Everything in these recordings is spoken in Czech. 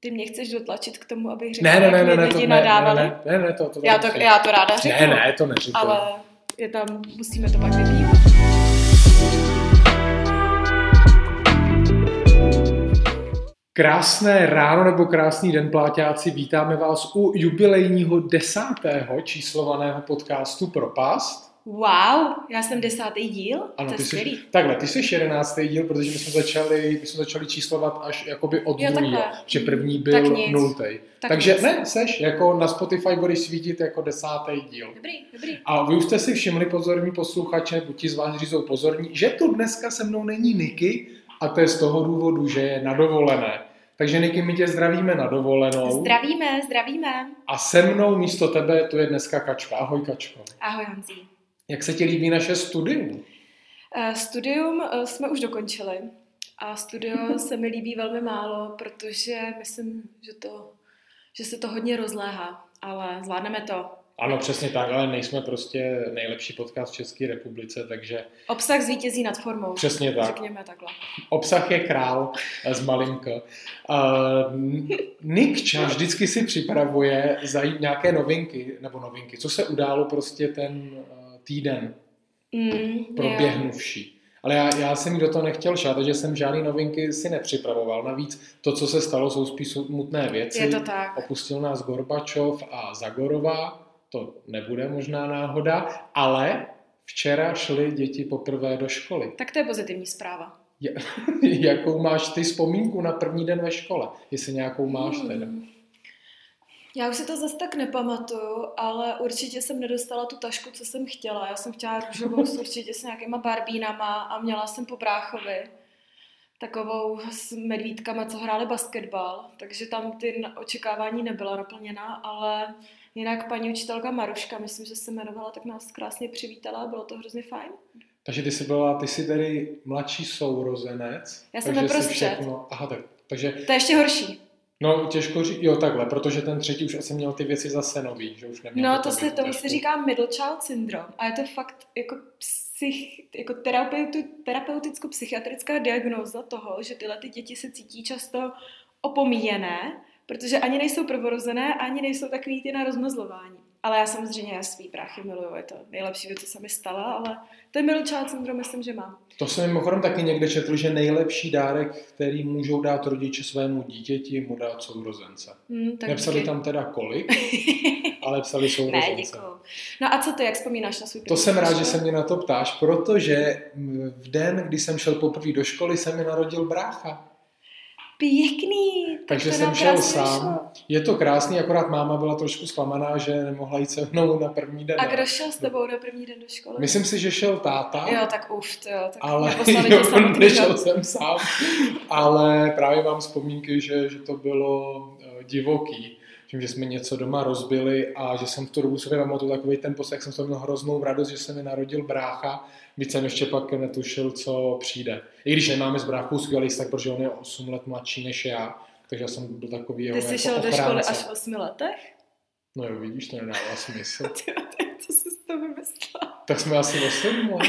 Ty mě chceš dotlačit k tomu, abych řekl, Ne, ne, ne, ne, ne, to, ne, nadávali. ne, ne, ne, to, to Já, to, já to ráda řeknu, Ne, ne, to neříkej. ale je tam, musíme to pak vypívat. Krásné ráno nebo krásný den, pláťáci. Vítáme vás u jubilejního desátého číslovaného podcastu Propast. Wow, já jsem desátý díl, Ano, to ty je jsi, skvělý. takhle, ty jsi jedenáctý díl, protože my jsme začali, my jsme začali číslovat až jakoby od Jo, druhého, takhle. že první Tak byl nic. nultý. Tak Takže nic. ne, seš, jako na Spotify budeš svítit jako desátý díl. Dobrý, dobrý. A vy už jste si všimli, pozorní posluchače, nebo ti z vás, kteří jsou pozorní, že tu dneska se mnou není Niky a to je z toho důvodu, že je na dovolené. Takže Niky, my tě zdravíme na dovolenou. Zdravíme, zdravíme. A se mnou místo tebe tu je dneska Kačka. Ahoj Kačko. Ahoj Honzí. Jak se ti líbí naše studium? Uh, studium uh, jsme už dokončili a studio se mi líbí velmi málo, protože myslím, že, to, že se to hodně rozléhá, ale zvládneme to. Ano, přesně tak, ale nejsme prostě nejlepší podcast v České republice, takže Obsah zvítězí nad formou. přesně tak. Řekněme takhle. Obsah je král eh, z malinka. Uh, Nikča vždycky si připravuje zajít nějaké novinky, nebo novinky, co se událo prostě ten uh, týden Mm, jo. proběhnuvší. Ale já, já jsem do toho nechtěl šát, takže jsem žádný novinky si nepřipravoval. Navíc to, co se stalo, jsou spíš smutné věci. Je to tak. Opustil nás Gorbačov a Zagorová, to nebude možná náhoda, ale včera šly děti poprvé do školy. Tak to je pozitivní zpráva. Ja- Jakou máš ty vzpomínku na první den ve škole? Jestli nějakou máš teda. Hmm. Já už si to zase tak nepamatuju, ale určitě jsem nedostala tu tašku, co jsem chtěla. Já jsem chtěla růžovou s určitě s nějakýma barbínama a měla jsem po bráchovi takovou s medvídkama, co hráli basketbal, takže tam ty očekávání nebyla naplněna, ale jinak paní učitelka Maruška, myslím, že se jmenovala, tak nás krásně přivítala, bylo to hrozně fajn. Takže ty jsi byla, ty jsi tedy mladší sourozenec. Já jsem uprostřed. Všechno, aha, tak, takže, To je ještě horší. No těžko říct, jo takhle, protože ten třetí už asi měl ty věci zase nový, že už neměl No, to se, tomu se říká middle child syndrome a je to fakt jako, psych, jako terapeuti, terapeuticko-psychiatrická diagnóza toho, že tyhle ty děti se cítí často opomíjené, protože ani nejsou prvorozené, ani nejsou takový ty na rozmazlování. Ale já samozřejmě já svý bráchy miluju, je to nejlepší věc, co se mi stala, ale ten middle child syndrome myslím, že mám. To jsem mimochodem taky někde četl, že nejlepší dárek, který můžou dát rodiče svému dítěti, mu dát sourozence. Hmm, tak Nepsali díky. tam teda kolik, ale psali sourozence. Ne, děkuju. No a co ty, jak vzpomínáš na svůj To jsem rád, že se mě na to ptáš, protože v den, kdy jsem šel poprvé do školy, se mi narodil brácha. Pěkný. Takže jsem šel sám. vyšlo. Je to krásný, akorát máma byla trošku zklamaná, že nemohla jít se mnou na první den. A kdo šel s tebou na první den do školy? Myslím si, že šel táta, Jo, tak uf, to jo, tak ale jo, nešel jsem sám. Ale právě mám vzpomínky, že, že to bylo eh, divoký. Tím, že jsme něco doma rozbili a že jsem v tu dobu sobě pamatuju takový ten pocit, jak jsem to měl hroznou radost, že se mi narodil brácha, byť jsem ještě pak netušil, co přijde. I když nemáme s bráchou skvělý vztah, protože on je 8 let mladší než já, takže já jsem byl takový jeho Ty jsi jako šel do školy až v osmi letech? No jo, vidíš, to nedává smysl. Ty, co jsi z toho vymyslela? Tak jsme asi o sedm let.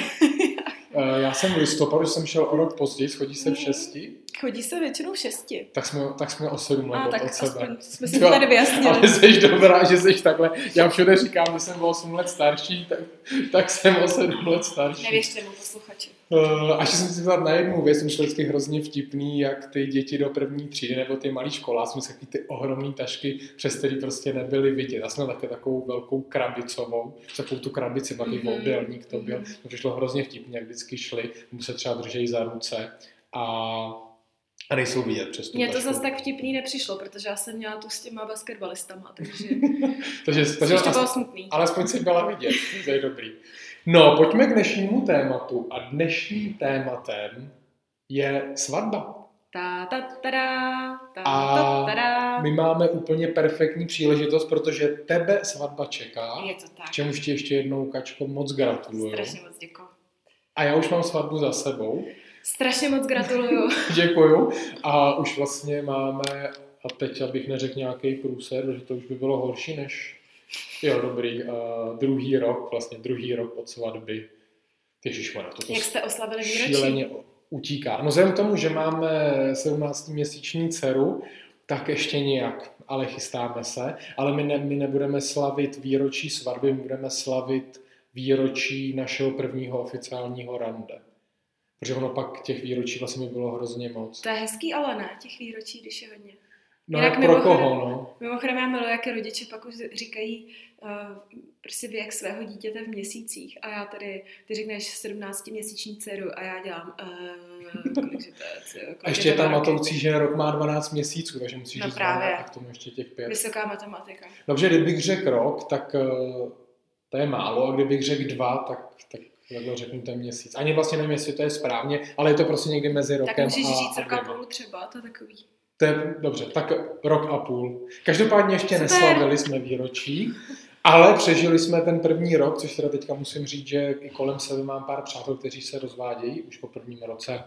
Eh, Já jsem v listopadu, jsem šel o rok později, chodí se v šesti, Chodí se většinou v šesti. tak jsme, tak jsme o sedm let tak od sebe. jsme si to tady vyjasnili. Ale jsi dobrá, že jsi takhle. Já všude říkám, že jsem o 8 let starší, tak, tak jsem o 7 let starší. Nevěřte mu posluchači. Uh, až jsem si vzal na jednu věc, jsem vždycky hrozně vtipný, jak ty děti do první třídy nebo ty malí školáci jsme takový ty ohromné tašky, přes který prostě nebyly vidět. Já jsem také takovou velkou krabicovou, takovou tu krabici, takový Mhm. mm-hmm. obdélník to byl. Mhm. To přišlo hrozně vtipně, jak vždycky šli, mu se třeba držejí za ruce a, a nejsou vidět přes tu Mně to zase tak vtipný nepřišlo, protože já jsem měla tu s těma basketbalistama, takže takže to bylo smutný. Alespoň si byla vidět, to je dobrý. No, pojďme k dnešnímu tématu. A dnešním tématem je svatba. Ta, ta, tada, ta, A ta, tada. My máme úplně perfektní příležitost, protože tebe svatba čeká. Je to tak. K čemuž ti ještě jednou, Kačko, moc gratuluju. Strašně moc děkuji. A já už mám svatbu za sebou. Strašně moc gratuluju. Děkuju. A už vlastně máme, a teď abych neřekl nějaký průser, že to už by bylo horší než, jo dobrý, uh, druhý rok, vlastně druhý rok od svatby. Ježišmarja, to Jak jste oslavili výročí? šíleně utíká. No vzhledem k tomu, že máme 17-měsíční dceru, Tak ještě nijak, ale chystáme se. Ale my, ne, my nebudeme slavit výročí svatby, my budeme slavit výročí našeho prvního oficiálního rande. Protože ono pak těch výročí vlastně by bylo hrozně moc. To je hezký, ale ne, těch výročí, když je hodně. No jak pro koho, no? Mimochodem já miluji, jak rodiče pak už říkají uh, prostě věk svého dítěte v měsících a já tady, ty řekneš 17-měsíční dceru a já dělám uh, kolik to je, A ještě je tam matoucí, že rok má 12 měsíců, takže musíš No říct právě. 12 a k tomu ještě těch pět. Vysoká matematika. Dobře, kdybych řekl rok, tak uh, to je málo, a kdybych řekl dva, tak, tak takhle řeknu ten měsíc. Ani vlastně nevím, jestli to je správně, ale je to prostě někdy mezi rokem Tak můžeš a, říct a rok a půl třeba, to je takový. To je, dobře, tak rok a půl. Každopádně ještě Super. neslavili jsme výročí, ale přežili jsme ten první rok, což teda teďka musím říct, že i kolem sebe mám pár přátel, kteří se rozvádějí už po prvním roce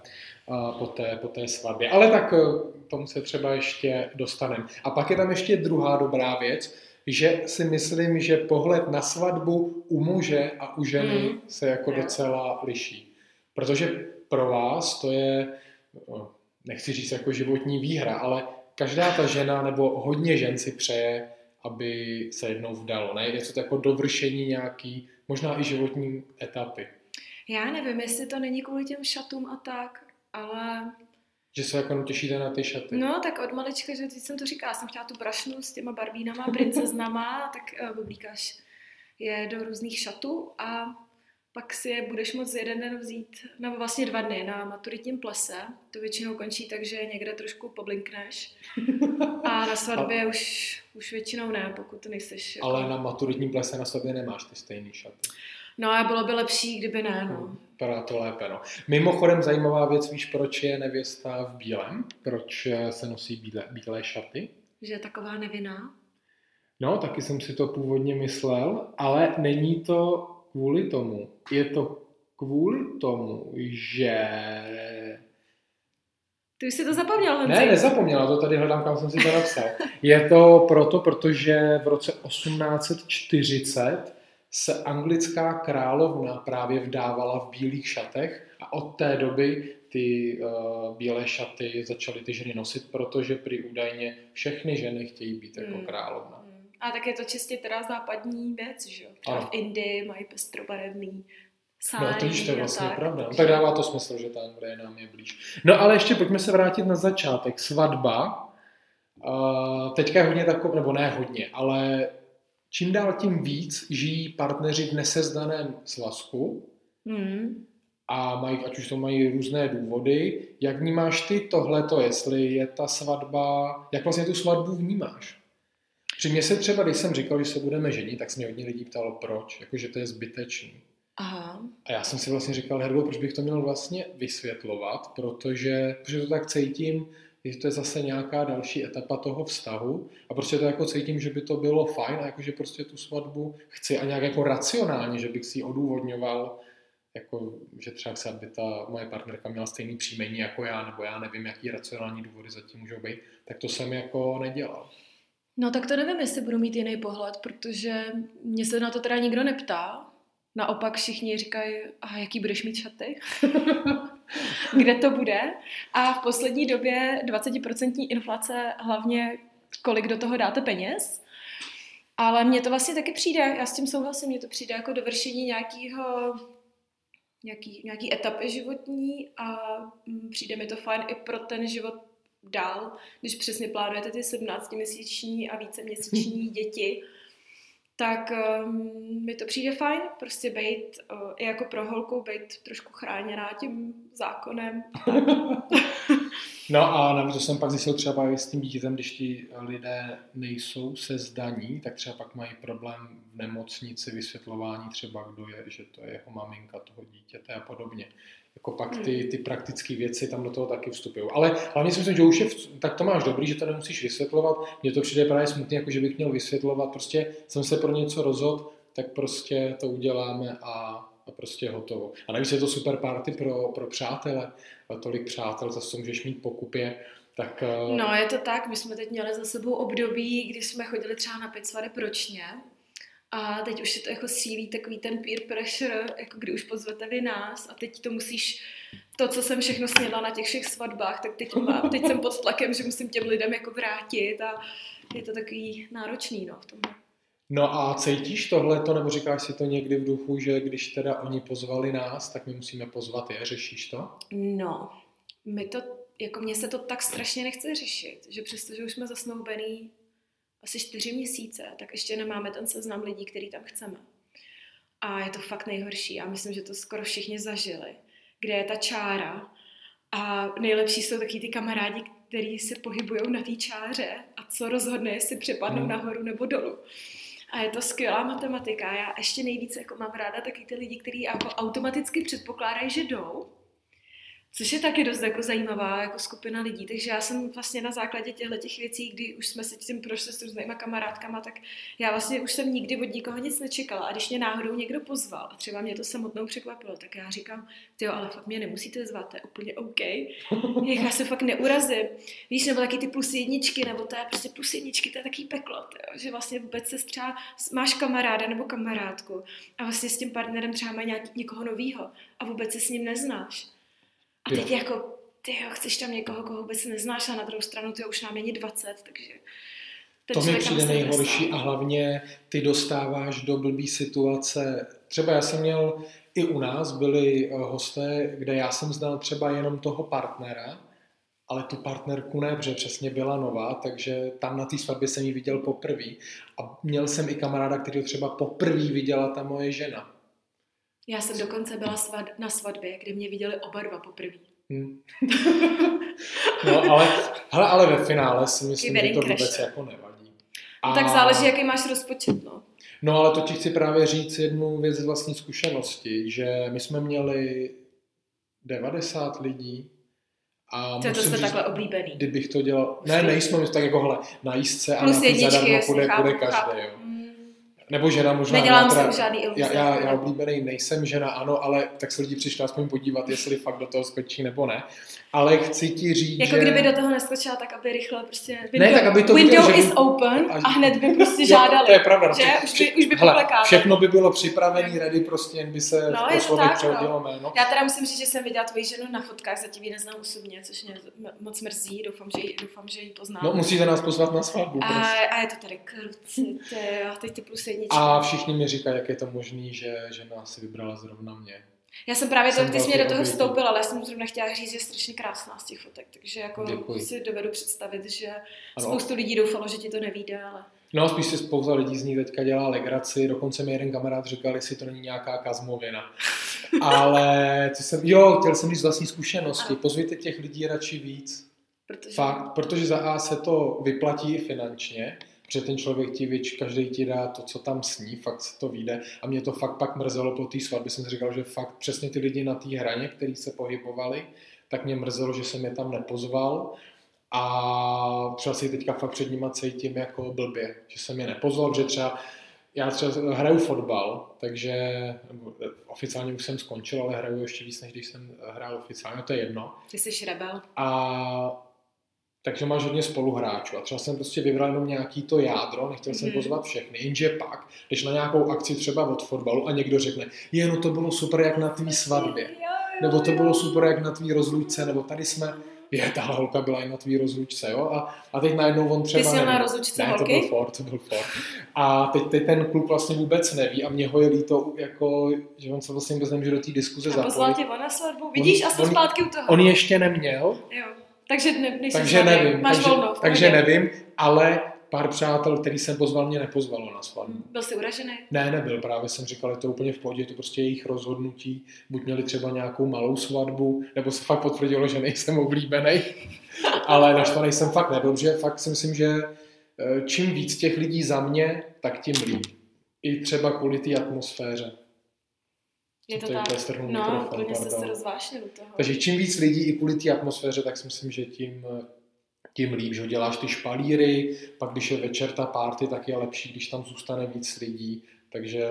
po té, po té svatbě. Ale tak k tomu se třeba ještě dostaneme. A pak je tam ještě druhá dobrá věc, že si myslím, že pohled na svatbu u muže a u ženy Mm. se jako docela liší. Protože pro vás to je, no, nechci říct jako životní výhra, ale každá ta žena nebo hodně žen si přeje, aby se jednou vdalo. Ne? Je to jako dovršení nějaký, možná i životní etapy. Já nevím, jestli to není kvůli těm šatům a tak, ale Že se jako těšíte na ty šaty. no tak od malička, že teď jsem to říkala, jsem chtěla tu brašnu s těma barbínama, princeznama, tak uh, oblíkáš je do různých šatů a pak si je budeš moct jeden den vzít, nebo vlastně dva dny na maturitním plese. To většinou končí tak, že někde trošku poblinkneš. A na svatbě už, už většinou ne, pokud nejseš... Jako... Ale na maturitním plese na sobě nemáš ty stejný šaty. No a bylo by lepší, kdyby ne, no. Vypadá to lépe, no. Mimochodem zajímavá věc, víš, proč je nevěsta v bílém? Proč eh, se nosí bílé, bílé šaty? Že je taková nevinná. No, taky jsem si to původně myslel, ale není to kvůli tomu. Je to kvůli tomu, že... Ty už si to zapomněl, Honzi. Ne, nezapomněla, to tady hledám, kam jsem si to napsal. Je to proto, protože v roce 1840 se anglická královna právě vdávala v bílých šatech a od té doby ty uh, bílé šaty začaly ty ženy nosit, protože prý údajně všechny ženy chtějí být jako Hmm. královna. A tak je to čistě teda západní věc, že jo? V Indii mají pestrobarevný sáry No to víš, to je vlastně tak, pravda. No, tak dává to smysl, že ta Anglie nám je blíž. No ale ještě pojďme se vrátit na začátek. Svatba. Uh, teďka je hodně takový, nebo ne hodně, ale čím dál tím víc žijí partneři v nesezdaném svazku Hmm. a mají, ať už to mají různé důvody. Jak vnímáš ty tohleto, jestli je ta svatba, jak vlastně tu svatbu vnímáš? Při mě se třeba, když jsem říkal, že se budeme ženit, tak se mě hodně lidí ptalo, proč, jakože to je zbytečný. Aha. A já jsem si vlastně říkal, Herbo, proč bych to měl vlastně vysvětlovat, protože, protože to tak cítím, že to je zase nějaká další etapa toho vztahu a prostě to jako cítím, že by to bylo fajn a jakože prostě tu svatbu chci a nějak jako racionálně, že bych si ji odůvodňoval, jako, že třeba chci, aby ta moje partnerka měla stejný příjmení jako já, nebo já nevím, jaký racionální důvody zatím můžou být, tak to jsem jako nedělal. No tak to nevím, jestli budu mít jiný pohled, protože mě se na to teda nikdo neptá. Naopak všichni říkají, a jaký budeš mít šaty? Kde to bude? A v poslední době 20% inflace, hlavně kolik do toho dáte peněz. Ale mně to vlastně taky přijde, já s tím souhlasím, mně to přijde jako dovršení nějakého nějaký, nějaký etapy životní a mm, přijde mi to fajn i pro ten život dál, když přesně plánujete ty 17-měsíční a více měsíční děti, tak um, mi to přijde fajn, prostě být uh, i jako pro holku, být trošku chráněná tím zákonem. No a navíc to jsem pak zjistil třeba s tím dítětem, když ti lidé nejsou se zdaní, tak třeba pak mají problém v nemocnici vysvětlování třeba, kdo je, že to je jeho maminka toho dítěte a podobně. Jako pak ty, ty praktické věci tam do toho taky vstupují. Ale hlavně si myslím, že už je, v- tak to máš dobrý, že to nemusíš vysvětlovat. Mně to přijde právě smutný, jako že bych měl vysvětlovat. Prostě jsem se pro něco rozhodl, tak prostě to uděláme a, a prostě hotovo. A navíc je to super party pro, pro přátele. Tolik přátel, zase můžeš mít pokupě. Tak eh, No, je to tak, my jsme teď měli za sebou období, kdy jsme chodili třeba na pět svadeb ročně A teď už je to jako sílí takový ten peer pressure, jako kdy už pozvete vy nás a teď to musíš, to, co jsem všechno sněla na těch všech svatbách, tak teď, mám, teď jsem pod tlakem, že musím těm lidem jako vrátit a je to takový náročný, no, v tomhle. No a cítíš tohleto, nebo říkáš si to někdy v duchu, že když teda oni pozvali nás, tak my musíme pozvat je, řešíš to? No, my to, jako mně se to tak strašně nechce řešit, že přestože už jsme zasnoubený asi čtyři měsíce, tak ještě nemáme ten seznam lidí, který tam chceme. A je to fakt nejhorší a myslím, že to skoro všichni zažili, kde je ta čára a nejlepší jsou taky ty kamarádi, který se pohybují na té čáře a co rozhodne, jestli přepadnou hmm. nahoru nebo dolů. A je to skvělá matematika. Já ještě nejvíce jako mám ráda taky ty lidi, kteří jako automaticky předpokládají, že jdou, Což je taky dost jako zajímavá jako skupina lidí, takže já jsem vlastně na základě těchto těch věcí, kdy už jsme se tím prošli s různýma kamarádkama, tak já vlastně už jsem nikdy od nikoho nic nečekala a když mě náhodou někdo pozval a třeba mě to samotnou překvapilo, tak já říkám, ty ale fakt mě nemusíte zvat, to je úplně OK. já se fakt neurazím. Víš, nebo taky ty plus jedničky, nebo to je prostě plus jedničky, to je taký peklo, tyjo, že vlastně vůbec se třeba máš kamaráda nebo kamarádku a vlastně s tím partnerem třeba má nějaký, někoho novýho a vůbec se s ním neznáš a teď jo. jako, ty jo, chceš tam někoho, koho vůbec neznáš a na druhou stranu ty už nám není 20, takže... To mi přijde nejhorší a hlavně ty dostáváš do blbý situace. Třeba já jsem měl, i u nás byli eh, hosté, kde já jsem znal třeba jenom toho partnera, ale tu partnerku ne, protože přesně byla nová, takže tam na té svatbě jsem ji viděl poprvé. A měl jsem i kamaráda, který třeba poprvé viděla ta moje žena. Já jsem dokonce byla svad, na svatbě, kde mě viděli oba dva poprvé. Hmm. no ale, hele, ale ve finále si myslím, že to vůbec jako nevadí. A... No, tak záleží, jaký máš rozpočet, no. No ale to ti chci právě říct jednu věc z vlastní zkušenosti, že my jsme měli 90 lidí a to, to jste říct, takhle oblíbený. Kdybych to dělal, ne, nejsme my tak jako, hele, na jízdce a na ty zadarmo půjde, půjde každý, jo. Nebo žena možná. Nedělám si žádný iluze. Já, já, já oblíbený nejsem žena, ano, ale tak se lidi přišli aspoň podívat, jestli fakt do toho skočí nebo ne. Ale chci ti říct, Jako že... kdyby do toho neskočila, tak aby rychle prostě... Window, ne, tak aby to window viděl, is že... open a hned by prostě žádali. to je pravda. Že? Už by, už by hele, Všechno by bylo připravený, ready, prostě jen by se no, po slově přehodilo no. jméno. Já teda musím říct, že jsem viděla tvoji ženu na fotkách, zatím ji neznám osobně, což mě moc mrzí, doufám, že ji, doufám, že ji poznám. No, musíte nás pozvat na svatbu. A, a je to tady kruci, a teď ty plus A všichni mi říkají, jak je to možný, že žena si vybrala zrovna mě. Já jsem právě to, ty jsi mě do toho vstoupila, ale já jsem zrovna chtěla říct, že je strašně krásná z těch fotek, takže jako Děkuji. si dovedu představit, že ano. spoustu lidí doufalo, že ti to nevíde, ale... No, spíš si spousta lidí z ní teďka dělá legraci, dokonce mi jeden kamarád říkal, jestli to není nějaká kazmovina. Ale co jsem, jo, chtěl jsem říct z vlastní zkušenosti, ano. pozvěte těch lidí radši víc. Protože... Fakt, protože za A se to vyplatí finančně, že ten člověk ti věč, každý ti dá to, co tam sní, fakt se to vyjde. A mě to fakt pak mrzelo po té svatbě, jsem si říkal, že fakt přesně ty lidi na té hraně, který se pohybovali, tak mě mrzelo, že jsem je tam nepozval. A třeba si teďka fakt před nima cítím jako blbě, že jsem je nepozval, že třeba já třeba hraju fotbal, takže oficiálně už jsem skončil, ale hraju ještě víc, než když jsem hrál oficiálně, to je jedno. Ty jsi rebel. A takže máš hodně spoluhráčů. A třeba jsem prostě vybral jenom nějaký to jádro, nechtěl jsem mm. pozvat všechny, jenže pak, když na nějakou akci třeba od fotbalu a někdo řekne, je, no to bylo super jak na tvý svatbě, nebo to bylo super jak na tvý rozlučce, nebo tady jsme, je, ta holka byla i na tvý rozlučce, jo, a, a teď najednou on třeba... Ty jsi na rozlučce ne, holky? to byl Ford, to byl Ford. A teď, teď ten klub vlastně vůbec neví a mě ho je líto, jako, že on se vlastně vůbec nemůže do té diskuze zapojit. A poslal tě na svatbu, vidíš, on, a jsem zpátky u toho. On ještě neměl, jo takže ne, takže nevím, máš takže, volno. Takže nevím, ale pár přátel, který jsem pozval, mě nepozvalo na svatbu. Byl jsi uražený? Ne, nebyl, právě jsem říkal, je to úplně v pohodě, je to prostě jejich rozhodnutí. Buď měli třeba nějakou malou svatbu, nebo se fakt potvrdilo, že nejsem oblíbený. ale naštvaný jsem fakt nebyl, že fakt si myslím, že eh, čím víc těch lidí za mě, tak tím líp. I třeba kvůli té atmosféře. Je to, to tak. no, mikrofon, jste se rozvášili toho. Takže čím víc lidí i kvůli té atmosféře, tak si myslím, že tím, tím líp, že děláš ty špalíry, pak když je večer ta party, tak je lepší, když tam zůstane víc lidí. Takže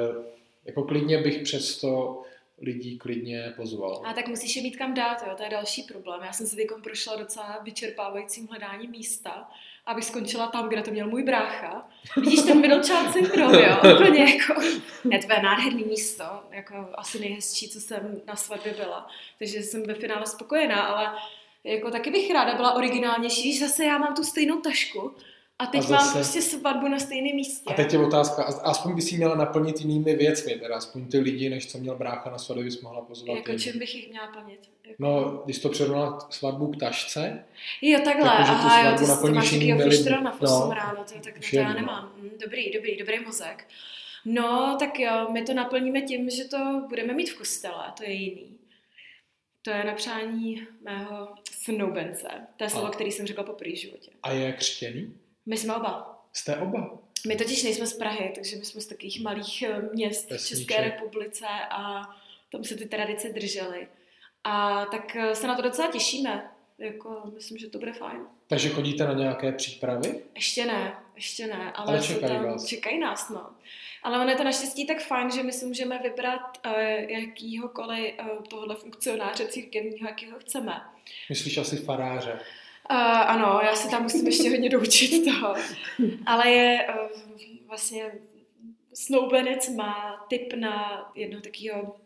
jako klidně bych přesto lidí klidně pozval. A tak musíš je mít kam dát, jo? to je další problém. Já jsem se teď prošla docela vyčerpávajícím hledáním místa abych skončila tam, kde to měl můj brácha. Vidíš ten middle child syndrom, jo? Úplně jako, ne, to je nádherný místo, jako asi nejhezčí, co jsem na svatbě byla. Takže jsem ve finále spokojená, ale jako taky bych ráda byla originálnější, když zase já mám tu stejnou tašku, a teď a zase... mám prostě svatbu na stejném místě. A teď je otázka, aspoň by si měla naplnit jinými věcmi, teda aspoň ty lidi, než co měl brácha na svatbě, bys mohla pozvat. Jako čím bych jich měla plnit? Jako... No, když to přirovnala svatbu k tašce. Jo, takhle, tak, aha, jo, ty, ty máš fištera na 8 no, ráno, to, tak to já nemám. Hm, dobrý, dobrý, dobrý mozek. No, tak jo, my to naplníme tím, že to budeme mít v kostele, to je jiný. To je na přání mého snoubence. To je slovo, který jsem řekla po první životě. A je křtěný? My jsme oba. Jste oba? My totiž nejsme z Prahy, takže my jsme z takových malých eh, měst v České republice a tam se ty tradice držely. A tak eh, se na to docela těšíme. Jako, myslím, že to bude fajn. Takže chodíte na nějaké přípravy? Ještě ne, ještě ne. Ale, ale čekají tam, vás. Čekají nás, no. Ale ono je to naštěstí tak fajn, že my si můžeme vybrat uh, jakýhokoliv uh, tohohle funkcionáře církevního, jakýho chceme. Myslíš asi faráře? Uh, ano, já se tam musím ještě hodně doučit toho. Ale je uh, vlastně snoubenec má typ na jednoho takového uh,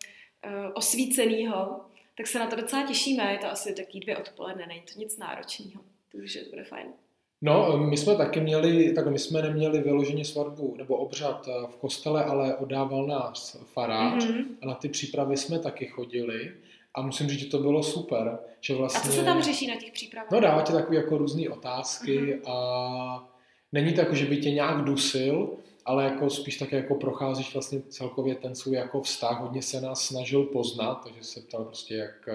osvíceného, tak se na to docela těšíme. Je to asi taky dvě odpoledne, není to nic náročného. Takže to bude fajn. No, my jsme taky měli, tak my jsme neměli vyloženě svatbu nebo obřad v kostele, ale oddával nás farář mm-hmm. a na ty přípravy jsme taky chodili. A musím říct, že to bylo super. Že vlastně... A co se tam řeší na těch přípravách? No dává ti takové jako různé otázky uh-huh. a není to jako, že by tě nějak dusil, ale jako spíš také jako procházíš vlastně celkově ten svůj jako vztah. Hodně se nás snažil poznat, takže se ptal prostě, jak,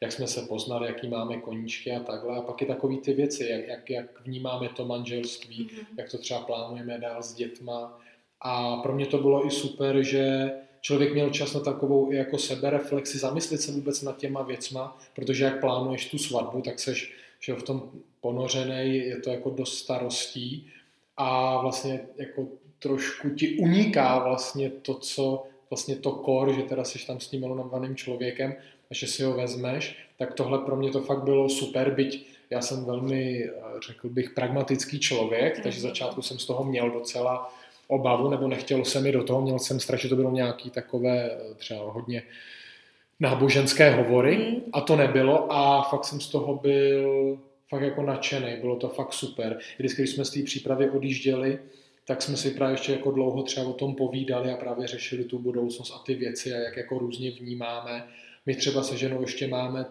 jak jsme se poznali, jaký máme koníčky a takhle. A pak je takový ty věci, jak, jak, jak vnímáme to manželství, uh-huh. jak to třeba plánujeme dál s dětma. A pro mě to bylo i super, že člověk měl čas na takovou jako sebereflexi, zamyslet se vůbec nad těma věcma, protože jak plánuješ tu svatbu, tak seš že v tom ponořený, je to jako dost starostí a vlastně jako trošku ti uniká vlastně to, co vlastně to kor, že teda jsi tam s tím milovaným člověkem a že si ho vezmeš, tak tohle pro mě to fakt bylo super, byť já jsem velmi, řekl bych, pragmatický člověk, takže začátku jsem z toho měl docela obavu, nebo nechtělo se mi do toho, měl jsem strach, že to bylo nějaký takové třeba hodně náboženské hovory mm. a to nebylo a fakt jsem z toho byl fakt jako nadšený, bylo to fakt super. Vždycky, když jsme z té přípravy odjížděli, tak jsme si právě ještě jako dlouho třeba o tom povídali a právě řešili tu budoucnost a ty věci a jak jako různě vnímáme. My třeba se ženou ještě máme,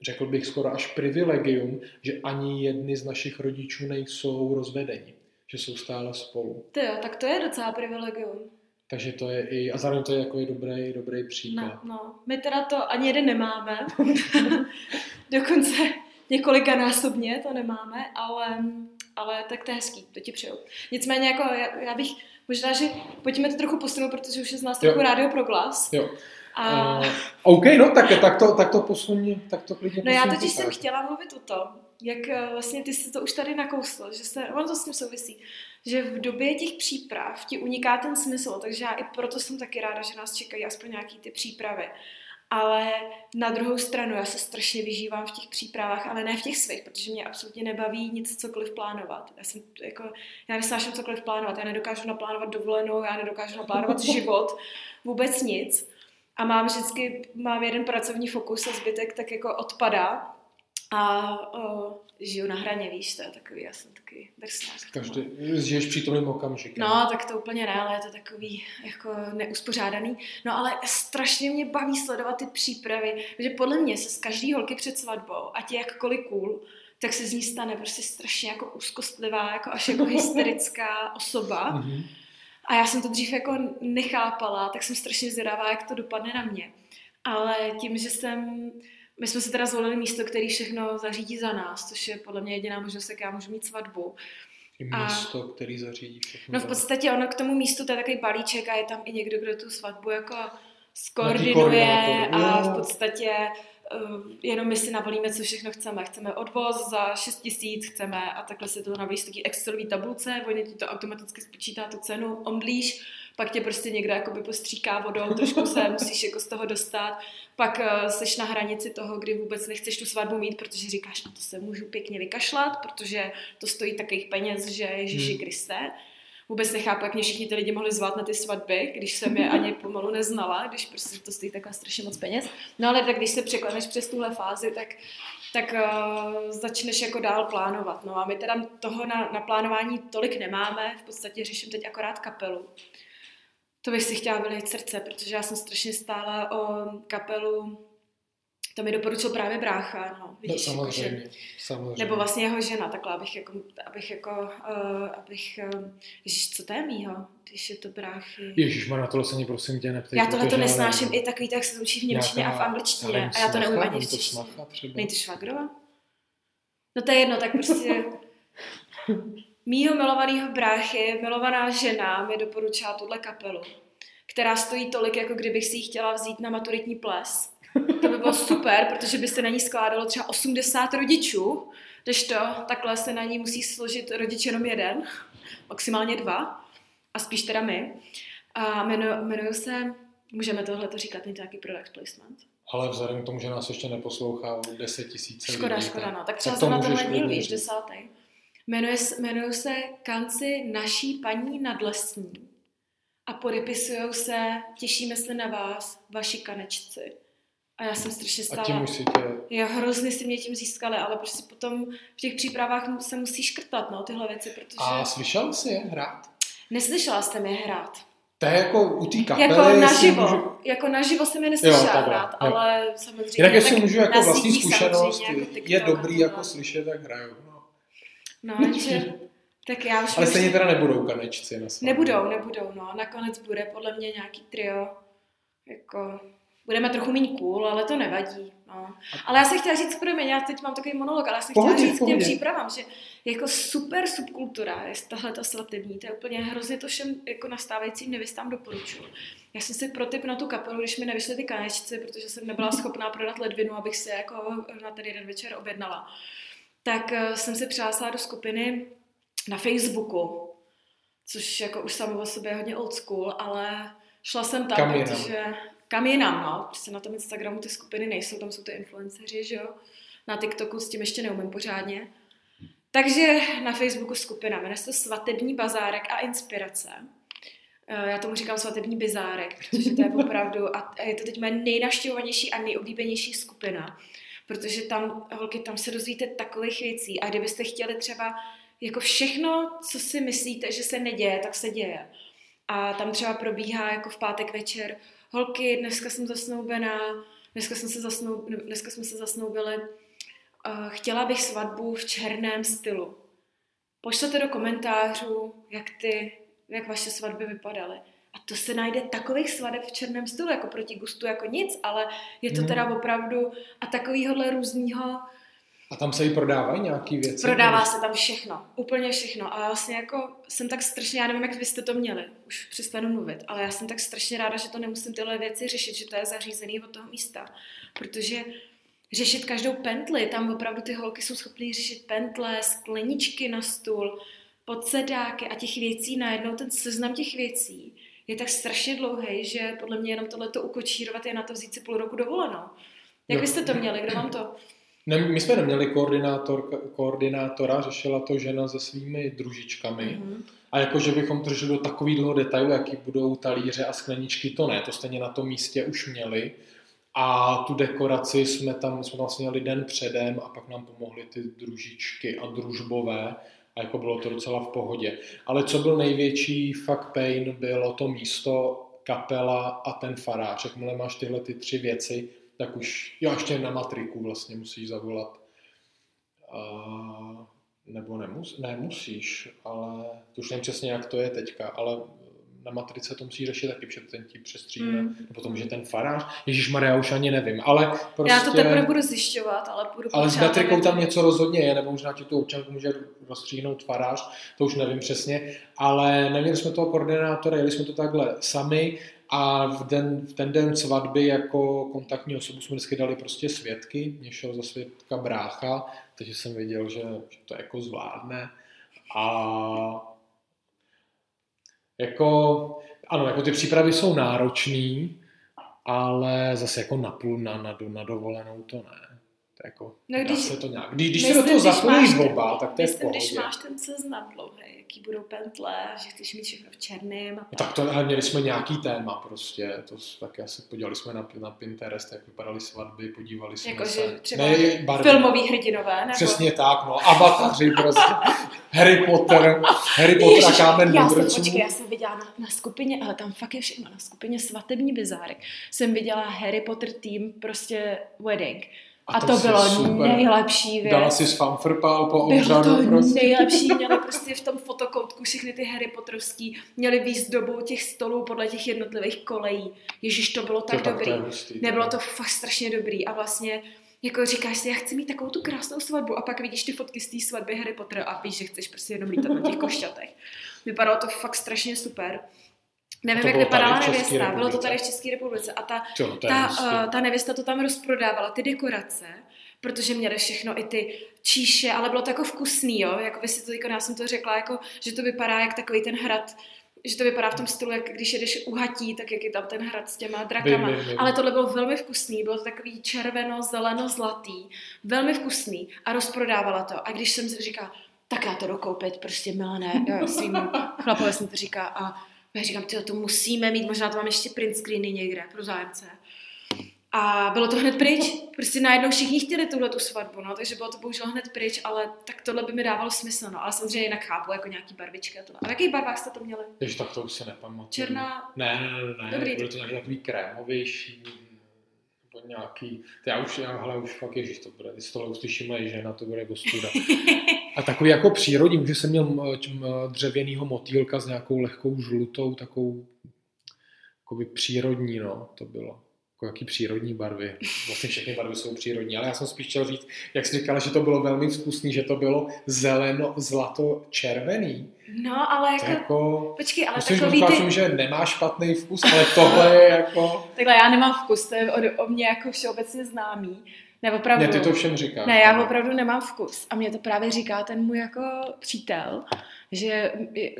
řekl bych skoro až privilegium, že ani jedni z našich rodičů nejsou rozvedeni že jsou stále spolu. Ty jo, tak to je docela privilegium. Takže to je i, a zároveň to je jako i dobrý, dobrý příklad. No, no. My teda to ani jeden nemáme. Dokonce několika násobně to nemáme, ale, ale tak to je hezký, to ti přeju. Nicméně jako já, já bych, možná, že pojďme to trochu posunout, protože už je z nás trochu rádio pro glas. Jo. A... Uh, OK, no tak, tak, to, tak to posuň, tak to klidně No já totiž jsem chtěla mluvit o tom, jak eh, vlastně ty jsi to už tady nakousl, že se, ono to s tím souvisí, že v době těch příprav ti uniká ten smysl, takže já i proto jsem taky ráda, že nás čekají aspoň nějaký ty přípravy. Ale na druhou stranu já se strašně vyžívám v těch přípravách, ale ne v těch svých, protože mě absolutně nebaví nic cokoliv plánovat. Já jsem jako, já nesnáším cokoliv plánovat, já nedokážu naplánovat dovolenou, já nedokážu naplánovat život, vůbec nic. A mám vždycky, mám jeden pracovní fokus a zbytek tak jako odpadá a o, žiju na hraně, víš, to je takový, já jsem takový drsnák. Každý, žiješ přítomným okamžikem. No, tak to úplně ne, ale je to takový jako neuspořádaný. No ale strašně mě baví sledovat ty přípravy, protože podle mě se z každý holky před svatbou, ať je jakkoliv cool, tak se z ní stane prostě strašně jako úzkostlivá, jako až jako hysterická osoba. Mhm. A já jsem to dřív jako nechápala, tak jsem strašně zvědavá, jak to dopadne na mě. Ale tím, že jsem my jsme si teda zvolili místo, který všechno zařídí za nás, což je podle mě jediná možnost, jak já můžu mít svatbu. I místo, a, který zařídí všechno. No v podstatě ono k tomu místu, to je takový balíček a je tam i někdo, kdo tu svatbu jako skoordinuje a v podstatě jenom my si navolíme, co všechno chceme. Chceme odvoz za 6 tisíc, chceme a takhle se to navíc taky Excelový tabulce, oni ti to automaticky spočítá tu cenu, omdlíš, pak tě prostě někdo jakoby postříká vodou, trošku se musíš jako z toho dostat, pak uh, seš na hranici toho, kdy vůbec nechceš tu svatbu mít, protože říkáš, no to se můžu pěkně vykašlat, protože to stojí takových peněz, že Ježíši hmm. Kriste. Vůbec nechápu, jak mě všichni ty lidi mohli zvát na ty svatby, když jsem je ani pomalu neznala, když prostě to stojí takhle strašně moc peněz. No ale tak když se překleneš přes tuhle fázi, tak tak uh, začneš jako dál plánovat. No a my teda toho na, na plánování tolik nemáme, v podstatě řeším teď akorát kapelu. To bych si chtěla vylít srdce, protože já jsem strašně stála o kapelu, to mi doporučil právě brácha, no, vidíš, no, samozřejmě, jako, že, samozřejmě. Nebo vlastně jeho žena, takhle, abych jako, abych jako, uh, abych, uh, ježiš, co to je mýho, když je to bráchy. Ježíš, na tohle se mě prosím tě neptej. Já tohle to nesnáším, i takový, tak se učí v Němčině a v angličtině, a já to neumím ani v češtině. Nejde švagrova? No to je jedno, tak prostě mýho milovaného bráchy, milovaná žena mi doporučila tuhle kapelu, která stojí tolik, jako kdybych si ji chtěla vzít na maturitní ples. To by bylo super, protože by se na ní skládalo třeba 80 rodičů, když to takhle se na ní musí složit rodič jenom jeden, maximálně dva, a spíš teda my. A jmenuji se, můžeme tohle to říkat, není to nějaký product placement? Ale vzhledem k tomu, že nás ještě neposlouchá 10 tisíc Škoda, lidí, škoda, no. Tak třeba to na tohle díl, víš, desátý. Jmenuje, jmenuje se Kanci naší paní nadlesní. A podepisují se, těšíme se na vás, vaši kanečci. A já jsem strašně stála. A tím musíte... Já hrozně si mě tím získali, ale prostě potom v těch přípravách se musí škrtat, no, tyhle věci, protože... A slyšel jsi je hrát? Neslyšela jsem je hrát. To je jako u té kapely. Jako naživo. Můžu... Jako naživo jsem je neslyšela jo, hrát, jo. ale samozřejmě... Jinak jestli můžu jako vlastní zkušenost, jako je dobrý jako slyšet, tak hraju. No, že... Tak já už Ale stejně teda nebudou kanečci na svatbě. Nebudou, nebudou, no. Nakonec bude podle mě nějaký trio. Jako budeme trochu méně cool, ale to nevadí. No. Ale já se chtěla říct, promiň, já teď mám takový monolog, ale já se chtěla říct k těm přípravám, že jako super subkultura je tahle ta svatební, to je úplně hrozně to všem jako nastávajícím nevystám doporučuji. Já jsem si pro typ na tu kapelu, když mi nevyšly ty kanečci, protože jsem nebyla schopná prodat ledvinu, abych si jako na ten jeden večer objednala, tak eh, jsem se přihlásila do skupiny na Facebooku, což jako už samo o sobě je hodně old school, ale šla jsem tam, protože kam jinam, no. Prostě na tom Instagramu ty skupiny nejsou, tam jsou ty influenceři, že jo. Na TikToku s tím ještě neumím pořádně. Takže na Facebooku skupina, jmenuje se Svatební bazárek a inspirace. Eh, já tomu říkám svatební bizárek, protože to je opravdu, a je to teď moje nejnaštěvovanější a nejoblíbenější skupina, protože tam, holky, tam se dozvíte takových věcí a kdybyste chtěli třeba jako všechno, co si myslíte, že se neděje, tak se děje. A tam třeba probíhá jako v pátek večer holky, dneska jsem zasnoubená, dneska, jsem se zasnou, dneska jsme se zasnoubili, uh, chtěla bych svatbu v černém stylu. Pošlete do komentářů, jak ty, jak vaše svatby vypadaly. A to se najde takových svadeb v černém stylu, jako proti gustu, jako nic, ale je to hmm. teda opravdu a takovýhohle různýho a tam se jí prodávají nějaký věci? Prodává se tam všechno, úplně všechno. A vlastně jako jsem tak strašně, já nevím, jak byste to měli, už přestanu mluvit, ale já jsem tak strašně ráda, že to nemusím tyhle věci řešit, že to je zařízený od toho místa. Protože řešit každou pentli, tam opravdu ty holky jsou schopné řešit pentle, skleničky na stůl, podsedáky a těch věcí najednou, ten seznam těch věcí je tak strašně dlouhý, že podle mě jenom tohleto ukočírovat je na to vzít si půl roku dovolenou. Jak byste to měli, kdo vám to ne, my jsme neměli koordinátor, koordinátora, řešila to žena se svými družičkami. Mm-hmm. A jako, že bychom řešili do takového detailu, jaký budou talíře a skleničky, to ne, to stejně na tom místě už měli. A tu dekoraci jsme tam, jsme tam vlastně měli den předem a pak nám pomohly ty družičky a družbové a jako bylo to docela v pohodě. Ale co byl největší fakt pain, bylo to místo, kapela a ten farář. Jakmile máš tyhle ty tři věci, tak už, jo, ještě na matriku vlastně musíš zavolat. A, nebo nemus, nemusíš, ale to už nevím přesně, jak to je teďka, ale na matrice to musí řešit taky, protože ten ti přestříhne, mm. potom, že ten farář, Ježíš Maria, už ani nevím, ale prostě... Já to prostě- teprve budu zjišťovat, ale budu Ale s matrikou tam něco rozhodně je, nebo možná ti tu občanku může rozstříhnout farář, to už nevím přesně, ale neměli jsme toho koordinátora, jeli jsme to takhle sami A v, den, v ten den svatby jako kontaktní osobu jsme vždycky dali prostě svědky, mě šel za svědka brácha, takže jsem věděl, že, že to jako zvládne. A jako, ano, jako ty přípravy jsou náročné, ale zase jako na půl na, na, na dovolenou to ne. To jako, no, když, se to nějak, když, když myslím, se do toho zapojí oba, tak to je myslím, když máš ten seznam dlouhý, jaký budou pentle, že chceš mít všechno v černém. A tak. tak to, ale měli jsme nějaký téma prostě, to tak já se podívali jsme na, na Pinterest, jak vypadaly svatby, podívali jsme jako, se. Že třeba ne, barvy, filmový hrdinové, nebo? Přesně tak, no, avataři prostě, Harry Potter, Harry Potter Ježiš, a kámen já jsem, počkej, já jsem viděla na, na, skupině, ale tam fakt je všechno, na skupině svatební bizárek jsem viděla Harry Potter tým prostě wedding a, a to, to bylo super. nejlepší věc. Dala si s fanfrpál po obřadu. Bylo to prostě. nejlepší, měli prostě v tom fotokoutku všechny ty Harry Potterovský, měli výzdobu těch stolů podle těch jednotlivých kolejí. Ježíš, to bylo tak to dobrý. Tak hustý, Nebylo to fakt strašně dobrý a vlastně jako říkáš si, já chci mít takovou tu krásnou svatbu a pak vidíš ty fotky z té svatby Harry Potter a víš, že chceš prostě jenom lítat na těch košťatech. Vypadalo to fakt strašně super. Nevím, jak vypadala nevěsta, bylo to tady v České republice a ta, to, to ta, uh, ta nevěsta to tam rozprodávala, ty dekorace, protože měli všechno i ty číše, ale bylo to jako vkusný, jo, jako by si to, jako já jsem to řekla, jako, že to vypadá jak takový ten hrad, že to vypadá v tom stylu, jak když jedeš u hatí, tak jak je tam ten hrad s těma drakama. By, by, by. Ale tohle bylo velmi vkusný, bylo to takový červeno, zeleno, zlatý, velmi vkusný a rozprodávala to. A když jsem si říkala, tak já to dokoupit, prostě milené, svým chlapovi jsem to říká a já říkám, tyjo, to musíme mít, možná to mám ještě print screeny někde pro zájemce. A bylo to hned pryč. Prostě najednou všichni chtěli tuhle tu svatbu, no, takže bylo to bohužel hned pryč, ale tak tohle by mi dávalo smysl, no. Ale samozřejmě jinak chápu, jako nějaký barvičky a to. A v jakých barvách jste to měli? Jež tak to už se nepamatuju. Černá? Ne, ne, ne, ne. Dobrý. Bylo to nějaký takový krémovější, nebo nějaký, to já už, já, hele, už fakt ježiš, to bude, když tohle uslyší moje žena, to bude ostuda. A takový jako přírodní, že jsem měl dřevěnýho motýlka s nějakou lehkou žlutou, takovou jako přírodní, no, to bylo jako jaký přírodní barvy. Vlastně všechny barvy jsou přírodní, ale já jsem spíš chtěl říct, jak jsi říkala, že to bylo velmi vkusný, že to bylo zeleno, zlato, červený. No, ale jako... jako počkej, ale musím takový ty... že nemá špatný vkus, ale tohle je jako... Takhle já nemám vkus, to je o, o mě jako všeobecně známý. Ne, opravdu. Ne, ty to všem říkáš. Ne, já opravdu nemám vkus. A mě to právě říká ten můj jako přítel, že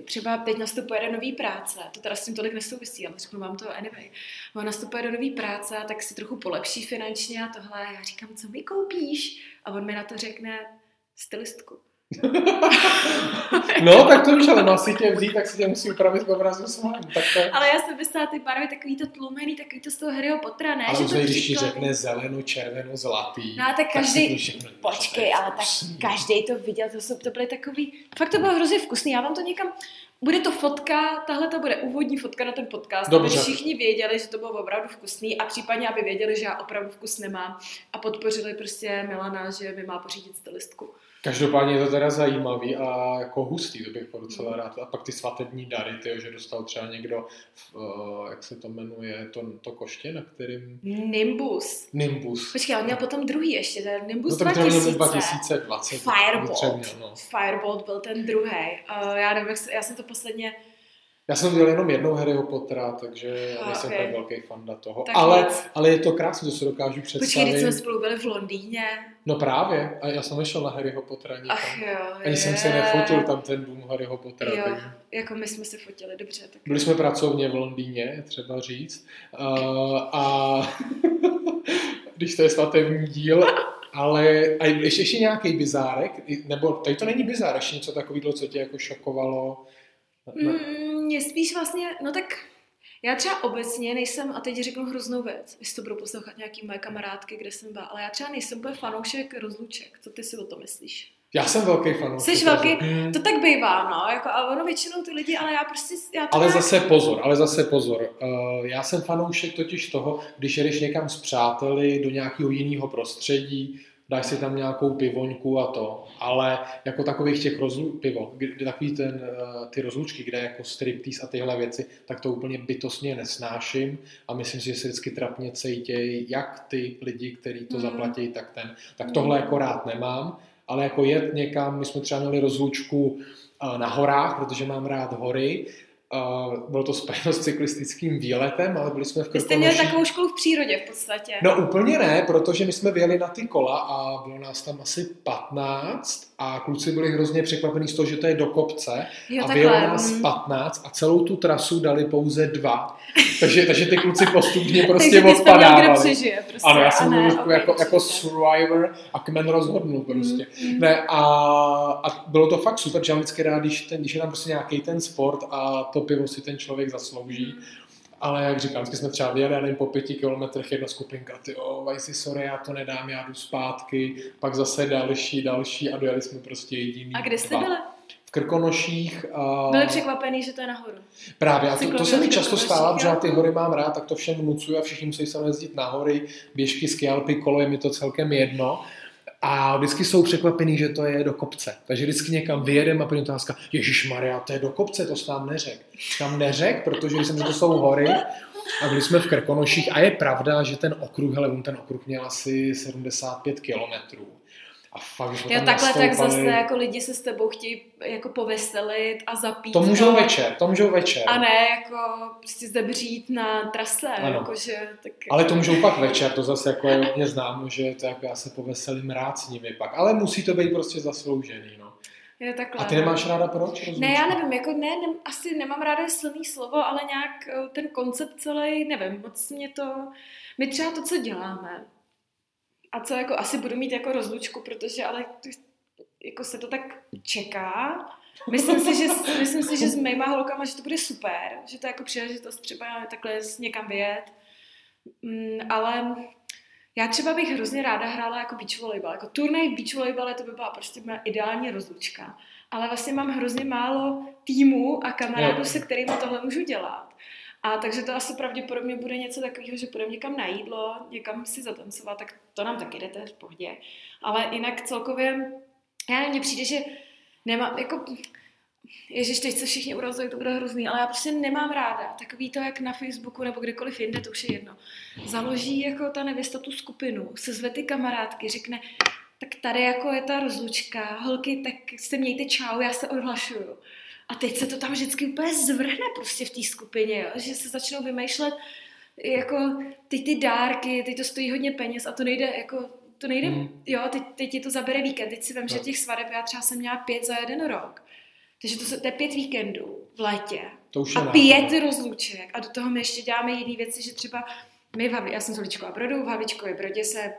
třeba teď nastupuje do nový práce, to teda s tím tolik nesouvisí, ale řeknu vám to anyway. On nastupuje do nový práce, tak si trochu polepší finančně a tohle. Já říkám, co mi koupíš? A on mi na to řekne stylistku. no, tak to už ale má si tě vzít, tak si tě musí upravit k obrazu svým. Tak to... Ale já jsem myslela ty barvy takový to tlumený, takový to z toho Harryho Pottera, ne? Ale že když ti řekne zeleno, červeno, zlatý. No, tak každý, tak počkej, ale tak každý to viděl, to, jsou, to byly takový, fakt to bylo hrozně vkusný, já vám to někam, bude to fotka, tahle to bude úvodní fotka na ten podcast, Dobře. aby všichni věděli, že to bylo opravdu vkusný a případně, aby věděli, že já opravdu vkus nemám a podpořili prostě Milana, že mi má pořídit stylistku. Každopádně je to teda zajímavý a jako hustý, to bych docela rád. A pak ty svatební dary, ty, že dostal třeba někdo, v, uh, jak se to jmenuje, to, to koště, na kterým... Nimbus. Nimbus. Počkej, on měl potom druhý ještě, ten Nimbus no, 2000. 2020. Firebolt. no. Firebolt byl ten druhý. Uh, já nevím, já jsem to posledně já jsem viděl jenom jednou Harryho Pottera, takže já nejsem okay. tak velký fanda toho. ale, ale je to krásné, to se dokážu představit. Počkej, když jsme spolu byli v Londýně. No právě, a já jsem nešel na Harryho Pottera nikam. Ach jo, Ani je. jsem se nefotil tam ten dům Harryho Pottera. Jo, takže... jako my jsme se fotili, dobře. Tak... Byli jsme pracovně v Londýně, třeba říct. Uh, a když to je svatební díl, ale a ještě, ještě nějaký bizárek, nebo tady to není bizár, ještě něco takového, co tě jako šokovalo? Mm, mě spíš vlastně, no tak já třeba obecně nejsem, a teď řeknu hroznou věc, jestli to budou poslouchat nějaký moje kamarádky, kde jsem byla, ale já třeba nejsem úplně fanoušek rozluček. Co ty si o to myslíš? Já jsem velký fanoušek. Jsi velký, hmm. to tak bývá, no, jako, a ono většinou ty lidi, ale já prostě... Já to ale nějak... zase pozor, ale zase pozor. Uh, já jsem fanoušek totiž toho, když jedeš někam s přáteli do nějakého jiného prostředí, dáš si tam nějakou pivoňku a to, ale jako takových těch rozlu, pivo, kdy, takový ten, eh, ty rozlučky, kde jako striptease a tyhle věci, tak to úplně bytostně nesnáším a myslím si, že se vždycky trapně cítějí jak ty lidi, kteří to mm. zaplatí, tak ten. Tak tohle jako rád nemám, ale jako jet někam, my jsme třeba měli rozlučku eh, na horách, protože mám rád hory, Uh, bylo to spojeno s cyklistickým výletem, ale byli jsme v Vy jste měli takovou školu v přírodě v podstatě. No úplně ne, protože my jsme vyjeli na ty kola a bylo nás tam asi 15 a kluci byli hrozně překvapení z toho, že to je do kopce Jo, a vyjelo nás mm. 15 a celou tu trasu dali pouze dva. Takže, takže ty kluci postupně prostě Takže odpadávali. přežije prostě. Ano, já jsem byl trošku ok, jako, jako survivor a kmen rozhodnul prostě. Mm, mm. Ne, a, a, bylo to fakt super, že já vždycky rád, když, ten, když je tam prostě nějaký ten sport a to pivo si ten člověk zaslouží. Ale jak říkám, vždycky jsme třeba vyjeli, já nevím, po pěti kilometrech jedna skupinka, ty o, Vajsi, sorry, já to nedám, já jdu zpátky, pak zase další, další a dojeli jsme prostě jediný A kde jste dva. byli? V Krkonoších. A... Byli překvapený, že to je nahoru. Právě, a to, to se mi často stává, protože já jo. ty hory mám rád, tak to všem vnucuju a všichni musí se jezdit na hory, běžky, skialpy, kolo, je mi to celkem jedno. A vždycky jsou překvapený, že to je do kopce. Takže vždycky někam vyjedeme a první otázka, Ježíš Maria, to je do kopce, to jsi nám neřek. Tam neřek, protože když jsem, to jsou hory a byli jsme v Krkonoších a je pravda, že ten okruh, hele, ten okruh měl asi 75 kilometrů. A fakt, že Jo, takhle tak zase jako lidi se s tebou chtějí jako poveselit a zapít. To můžou no. večer, to můžou večer. A ne jako prostě zebřít na trase, Ano. jakože, tak Ale to můžou pak večer, to zase jako je hodně známo, že to jako já se poveselím rád s nimi pak. Ale musí to být prostě zasloužený, no. je takhle. A ty nemáš ráda proč? Ne, já nevím, jako ne, ne, asi nemám ráda silný slovo, ale nějak eh, ten koncept celý, nevím, moc mě to, my třeba to, co děláme, a co jako asi budu mít jako rozlučku, protože ale jako se to tak čeká. Myslím si, že, myslím si, že s mýma holkama, že to bude super, že to je jako příležitost třeba takhle s někam vyjet. Mm, ale já třeba bych hrozně ráda hrála jako beach volleyball. Jako turnaj v beach volleyball to by byla prostě moje ideální rozlučka. Ale vlastně mám hrozně málo týmů a kamarádů, se kterými tohle můžu dělat. A takže to asi pravděpodobně bude něco takového, že půjdeme někam na jídlo, někam si zatancovat, tak to nám taky jdete v pohodě. Ale jinak celkově, já nevím, mně přijde, že nemám, jako, Ježiš, teď se všichni urazují, to bude hrozný, ale já prostě nemám ráda. Takový to, jak na Facebooku nebo kdekoliv jinde, to už je jedno. Založí jako ta nevěsta tu skupinu, se zve ty kamarádky, řekne, tak tady jako je ta rozlučka, holky, tak se mějte čau, já se odhlašuju. A teď se to tam vždycky úplně zvrhne prostě v té skupině, jo? že se začnou vymýšlet jako ty, ty dárky, teď to stojí hodně peněz a to nejde jako to nejde, hmm. jo, teď, teď ti to zabere víkend, teď si vím, že No. těch svadeb já třeba jsem měla pět za jeden rok. Takže to, se, to je pět víkendů v létě To už je a nápad. pět rozluček a do toho my ještě děláme jiné věci, že třeba my v Havli, já jsem z Havličkova Brodu, v Havličkově Brodě se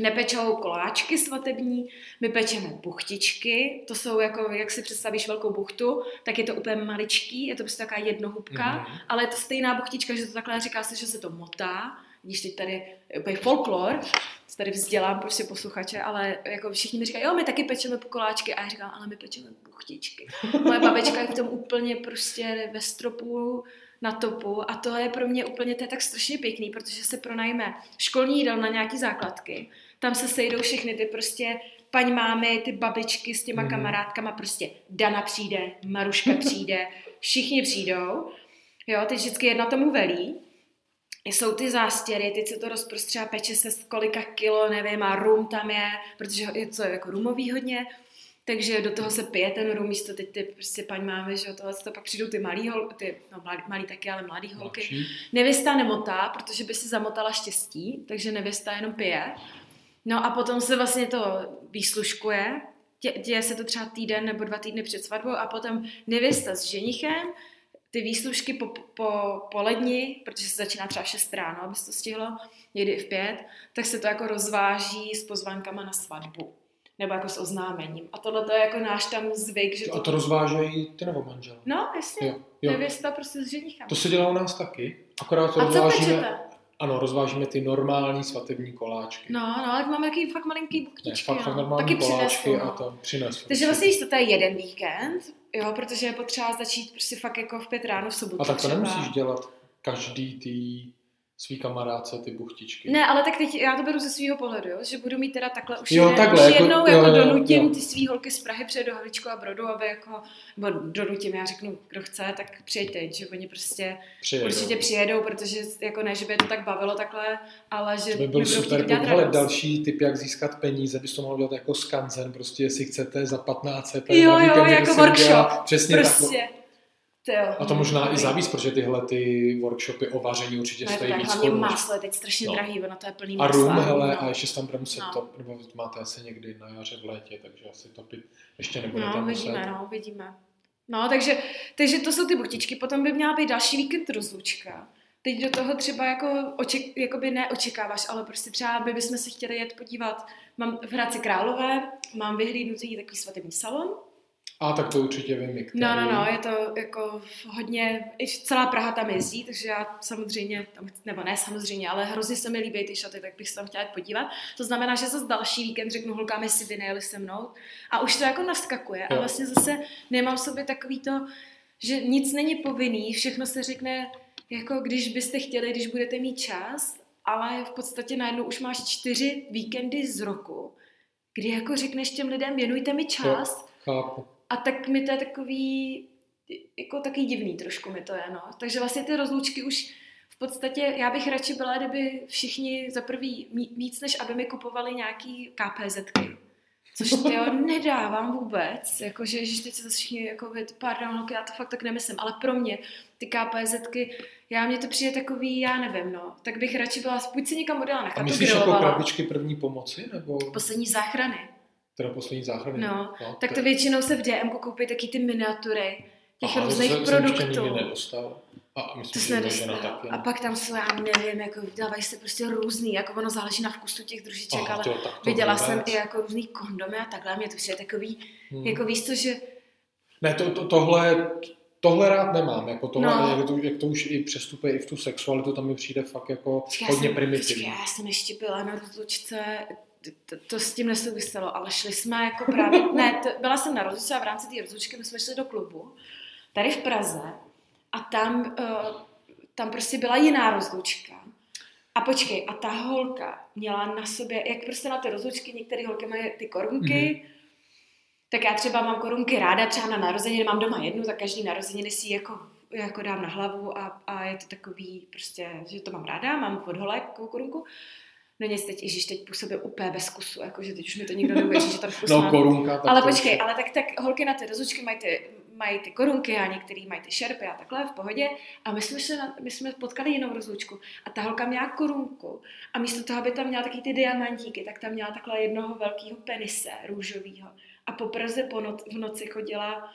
nepečou koláčky svatební, my pečeme buchtičky, to jsou jako, jak si představíš velkou buchtu, tak je to úplně maličký, je to prostě taková jednohubka, Mhm. ale je to stejná buchtička, že to takhle říká se, že se to motá, když teď tady je úplně folklor, tady vzdělám prostě posluchače, ale jako všichni mi říkají, jo, my taky pečeme koláčky a já říkám, ale my pečeme buchtičky. Moje babička je v tom úplně prostě ve stropu, na topu a to je pro mě úplně, to je tak strašně pěkný, protože se pronajme školní jídel na nějaký základky, tam se sejdou všechny ty prostě paň mámy, ty babičky s těma Mhm. kamarádkama, prostě Dana přijde, Maruška přijde, všichni přijdou, jo, teď vždycky jedna tomu velí, jsou ty zástěry, teď se to rozprostřeba, peče se z kolika kilo, nevím, a rum tam je, protože je co jako rumový hodně, takže do toho se pije ten rum, místo teď ty prostě paň máme, že tohle to pak přijdou ty malý hol, ty, no malý, malý taky, ale mladý holky. Mladší. Nevěsta nemotá, protože by si zamotala štěstí, takže nevěsta jenom pije. No a potom se vlastně to výsluškuje, Dě, děje se to třeba týden nebo dva týdny před svatbou a potom nevěsta s ženichem, ty výslužky po, po, po ledni, protože se začíná třeba v 6 ráno, aby se to stihlo, někdy i v 5, tak se to jako rozváží s pozvánkama na svatbu. Nebo jako s oznámením. A tohle to je jako náš tam zvyk, že A to rozvážejí ty nebo manžel. No, jasně. Jo, jo. Nevěsta prostě s ženichem. To se dělá u nás taky. Akorát to A co rozvážíme, pečete? Ano, rozvážíme ty normální svatební koláčky. No, no, ale máme jaký fakt malinký ne, buktičky, fakt, fakt no. normální Taky koláčky přinesu, a no. to přinesu. Takže vlastně, víš, to je jeden víkend, jo, protože je potřeba začít prostě fakt jako v pět ráno v sobotu A tak to třeba. nemusíš dělat každý ty svý kamarádce ty buchtičky. Ne, ale tak teď já to beru ze svého pohledu, jo, že budu mít teda takhle už, Jo, jeden, takhle, už jako- jednou jo, jako jo, donutím jo. ty svý holky z Prahy přijet do Havličku a Brodu, aby jako, nebo donutím, já řeknu, kdo chce, tak přijďte, že oni prostě Přijedou. určitě přijedou, protože jako ne, že by je to tak bavilo takhle, ale že To by mi byl budou super radost. další tip, jak získat peníze, bys to mohl dělat jako skanzen, prostě jestli chcete za 15 tady Jo, jo, jako workshop. Přesně. Prostě. Jo. A to možná i za víc, protože tyhle ty workshopy o vaření určitě No, to stojí tak, víc hlavně máslo je teď strašně No. drahý, ono to je plný A masla. rum, hele, no. a ještě tam bude muset No. top, nebo to máte asi někdy na jaře v létě, takže asi topit ještě nebudete No, muset. vidíme, no, vidíme. No, takže, takže to jsou ty buchtičky, potom by měla být další víkend rozlučka. Teď do toho třeba jako, oček, jakoby neočekáváš, ale prostě třeba by bychom se chtěli jet podívat. Mám v Hradci Králové, mám vyhlídnutý takový svatební salon. A tak to určitě vím, který. No, no, no, je to jako hodně, i celá Praha tam jezdí, takže já samozřejmě, tam, nebo ne samozřejmě, ale hrozně se mi líbí ty šaty, tak bych se tam chtěla podívat. To znamená, že zase další víkend řeknu holkám, jestli by nejeli se mnou. A už to jako naskakuje. A Jo. vlastně zase nemám v sobě takový to, že nic není povinný, všechno se řekne, jako když byste chtěli, když budete mít čas, ale v podstatě najednou už máš čtyři víkendy z roku, kdy jako řekneš těm lidem, věnujte mi čas, Chápu. A tak mi to je takový, jako takový divný trošku mi to je, no. Takže vlastně ty rozlučky už v podstatě, já bych radši byla, kdyby všichni za prvý víc, než aby mi kupovali nějaký KPZky. Což ty jo, nedávám vůbec, jakože, že teď se zase všichni, jako, pardon, holky, já to fakt tak nemyslím, ale pro mě ty KPZky, já mně to přijde takový, já nevím, no, tak bych radši byla, buď si někam odjela na A myslíš jako krabičky první pomoci, nebo poslední záchrany. Teda poslední záchrany? No, tak to většinou se v DM koupí taky ty miniatury těch Aha, různých to jsem ještě produktů. nikdy nedostal. A myslím, To že nedostalo. taky. A pak tam jsou, já nevím, jako dávají se prostě různý, jako ono záleží na vkusu těch družiček, Aha, ale to, tak to viděla vůbec. jsem i jako různý kondomy a takhle, mě to přijde takový, Hmm. jako víš co, že Ne, to, to, tohle, tohle rád nemám, jako tohle, No. jak, to, jak to už i přestupuje i v tu sexualitu, tam mi přijde fakt jako Počkej, hodně já jsem, primitivní. Já jsem ještě byla na rozlučce, to, to s tím nesouviselo, ale šli jsme jako právě, ne, to, byla jsem na rozlučce a v rámci té rozlučky my jsme šli do klubu, tady v Praze a tam, uh, tam prostě byla jiná rozlučka. A počkej, a ta holka měla na sobě, jak prostě na ty rozlučky, některé holky mají ty korunky, mm-hmm. tak já třeba mám korunky ráda, třeba na narozeniny, mám doma jednu, za každý narozeniny si jako, jako dám na hlavu a, a je to takový prostě, že to mám ráda, mám pod holek takovou korunku. No nic, teď, ježiš, teď působí úplně bez kusu, jakože teď už mi to nikdo neuvěří, že tam vkus No mám. korunka. Tak Ale počkej, ale tak, tak holky na ty rozlučky mají ty, mají ty korunky a některý mají ty šerpy a takhle v pohodě. A my jsme, na, my jsme potkali jinou rozlučku a ta holka měla korunku a místo toho, aby tam měla taky ty diamantíky, tak tam měla takhle jednoho velkého penise růžového. A po Praze po noc, v noci chodila